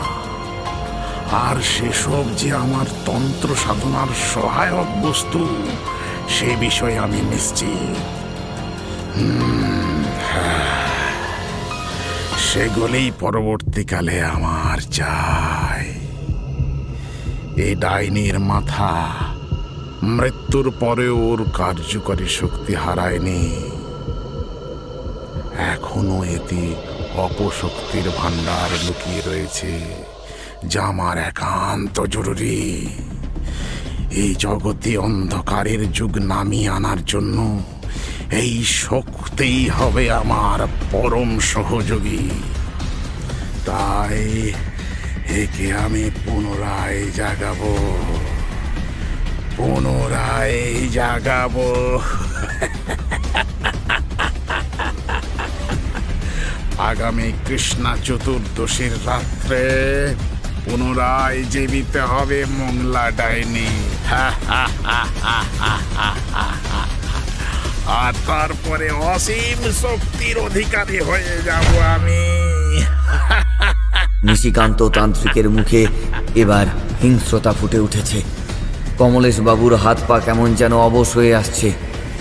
G: আর সেসব যে আমার তন্ত্র সাধনার সহায়ক বস্তু, সে বিষয়ে আমি নিশ্চিত। সেগুলোই পরবর্তীকালে আমার চাই। এই ডাইনির মাথা মৃত্যুর পরে ওর কার্যকরী শক্তি হারায়নি। এখনও এতে অপশক্তির ভাণ্ডার লুকিয়ে রয়েছে, যা আমার একান্ত জরুরি। এই জগতে অন্ধকারের যুগ নামিয়ে আনার জন্য এই শক্তিই হবে আমার পরম সহযোগী। তাই একে আমি পুনরায় জাগাবো। পুনরায় জাগাবো। আগামী কৃষ্ণা চতুর্দশীর রাত্রে পুনরায় জীবিত হবে মংলা ডাইনি। (laughs) আর তারপরে অসীম শক্তির অধিকারী হয়ে যাব আমি। (laughs)
A: নিশিকান্ত তান্ত্রিকের মুখে এবার হিংস্রতা ফুটে উঠেছে। কমলেশ বাবুর হাত পা কেমন যেন অবশ হয়ে আসছে।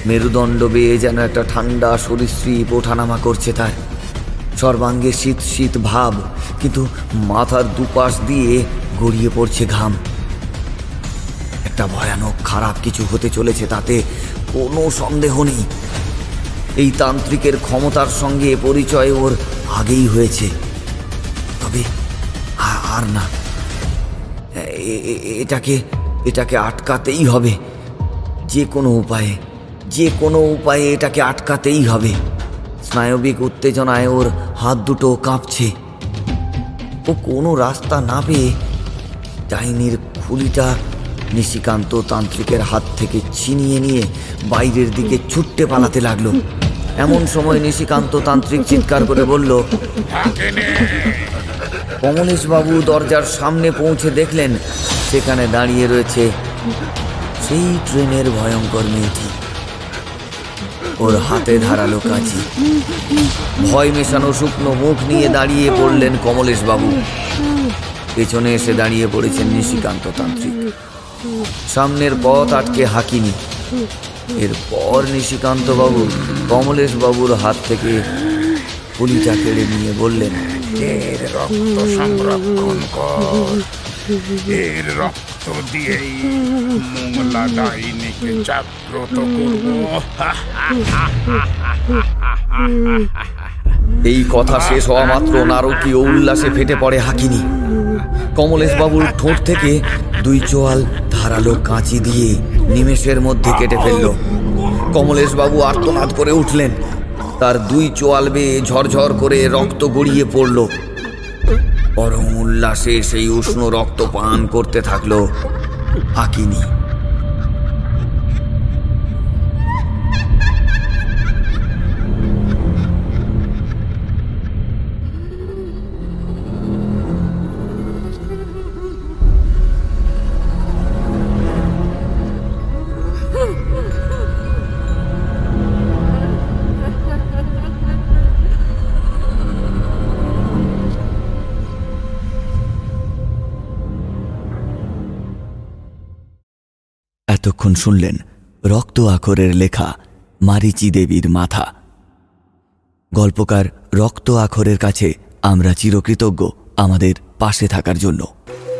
A: মেরুদণ্ড বেয়ে যেন একটা ঠান্ডা সরীসৃপ ওঠানামা করছে তার। সর্বাঙ্গে শীত শীত ভাব, কিন্তু মাথার দুপাশ দিয়ে গড়িয়ে পড়ছে ঘাম। একটা ভয়ানক খারাপ কিছু হতে চলেছে তাতে কোনো সন্দেহ নেই। এই তান্ত্রিকের ক্ষমতার সঙ্গে পরিচয় ওর আগেই হয়েছে। তবে আর না। এটাকে এটাকে আটকাতেই হবে। যে কোনো উপায়ে, যে কোনো উপায়ে এটাকে আটকাতেই হবে। স্নায়বিক উত্তেজনায় ওর হাত দুটো কাঁপছে। ও কোনো রাস্তা না পেয়ে ডাইনির খুলিটা নিশিকান্ত তান্ত্রিকের হাত থেকে ছিনিয়ে নিয়ে বাইরের দিকে ছুটতে পালাতে লাগল। এমন সময় নিশিকান্ত তান্ত্রিক চিৎকার করে বলল কমলেশবাবু দরজার সামনে পৌঁছে দেখলেন, সেখানে দাঁড়িয়ে রয়েছে সেই ট্রেনের ভয়ঙ্কর মেয়েটি। ওর হাতে ধারালো কাঁচি। ভয় মেশানো শুকনো মুখ নিয়ে দাঁড়িয়ে পড়লেন কমলেশবাবু। পেছনে এসে দাঁড়িয়ে পড়েছেন নিশিকান্ত তান্ত্রিক। সামনের পথ আটকে হাকিনি। এরপর নিশিকান্ত বাবু কমলেশ বাবুর হাত থেকে পুলিটা কেড়ে নিয়ে বললেন,
G: এর রক্ত সংরক্ষণ কর। এর রক্ত দিয়েই মোংলা ডাইনিকে জাগ্রত করব।
A: এই কথা শেষ হওয়া মাত্র নারকীয় উল্লাসে ফেটে পড়ে হাকিনি। কমলেশ বাবুর ঠোঁট থেকে দুই চোয়াল ধারালো কাঁচি দিয়ে নিমেষের মধ্যে কেটে ফেলল। কমলেশবাবু আর্তনাদ করে উঠলেন। তার দুই চোয়াল বেয়ে ঝরঝর করে রক্ত গড়িয়ে পড়ল। পরম উল্লাসে সেই উষ্ণ রক্ত পান করতে থাকল হাকিনি। এতক্ষণ শুনলেন রক্ত আখরের লেখা মারিচি দেবীর মাথা। গল্পকার রক্ত আখরের কাছে আমরা চিরকৃতজ্ঞ আমাদের পাশে থাকার জন্য।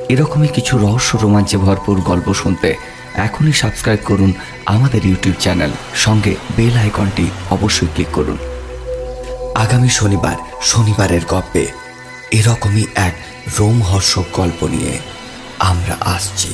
H: এরকমই কিছু রহস্য রোমাঞ্চে ভরপুর গল্প শুনতে এখনই সাবস্ক্রাইব করুন আমাদের ইউটিউব চ্যানেল। সঙ্গে বেল আইকনটি অবশ্যই ক্লিক করুন। আগামী শনিবার, শনিবারের গল্পে এরকমই এক রোমহর্ষক গল্প নিয়ে আমরা আসছি।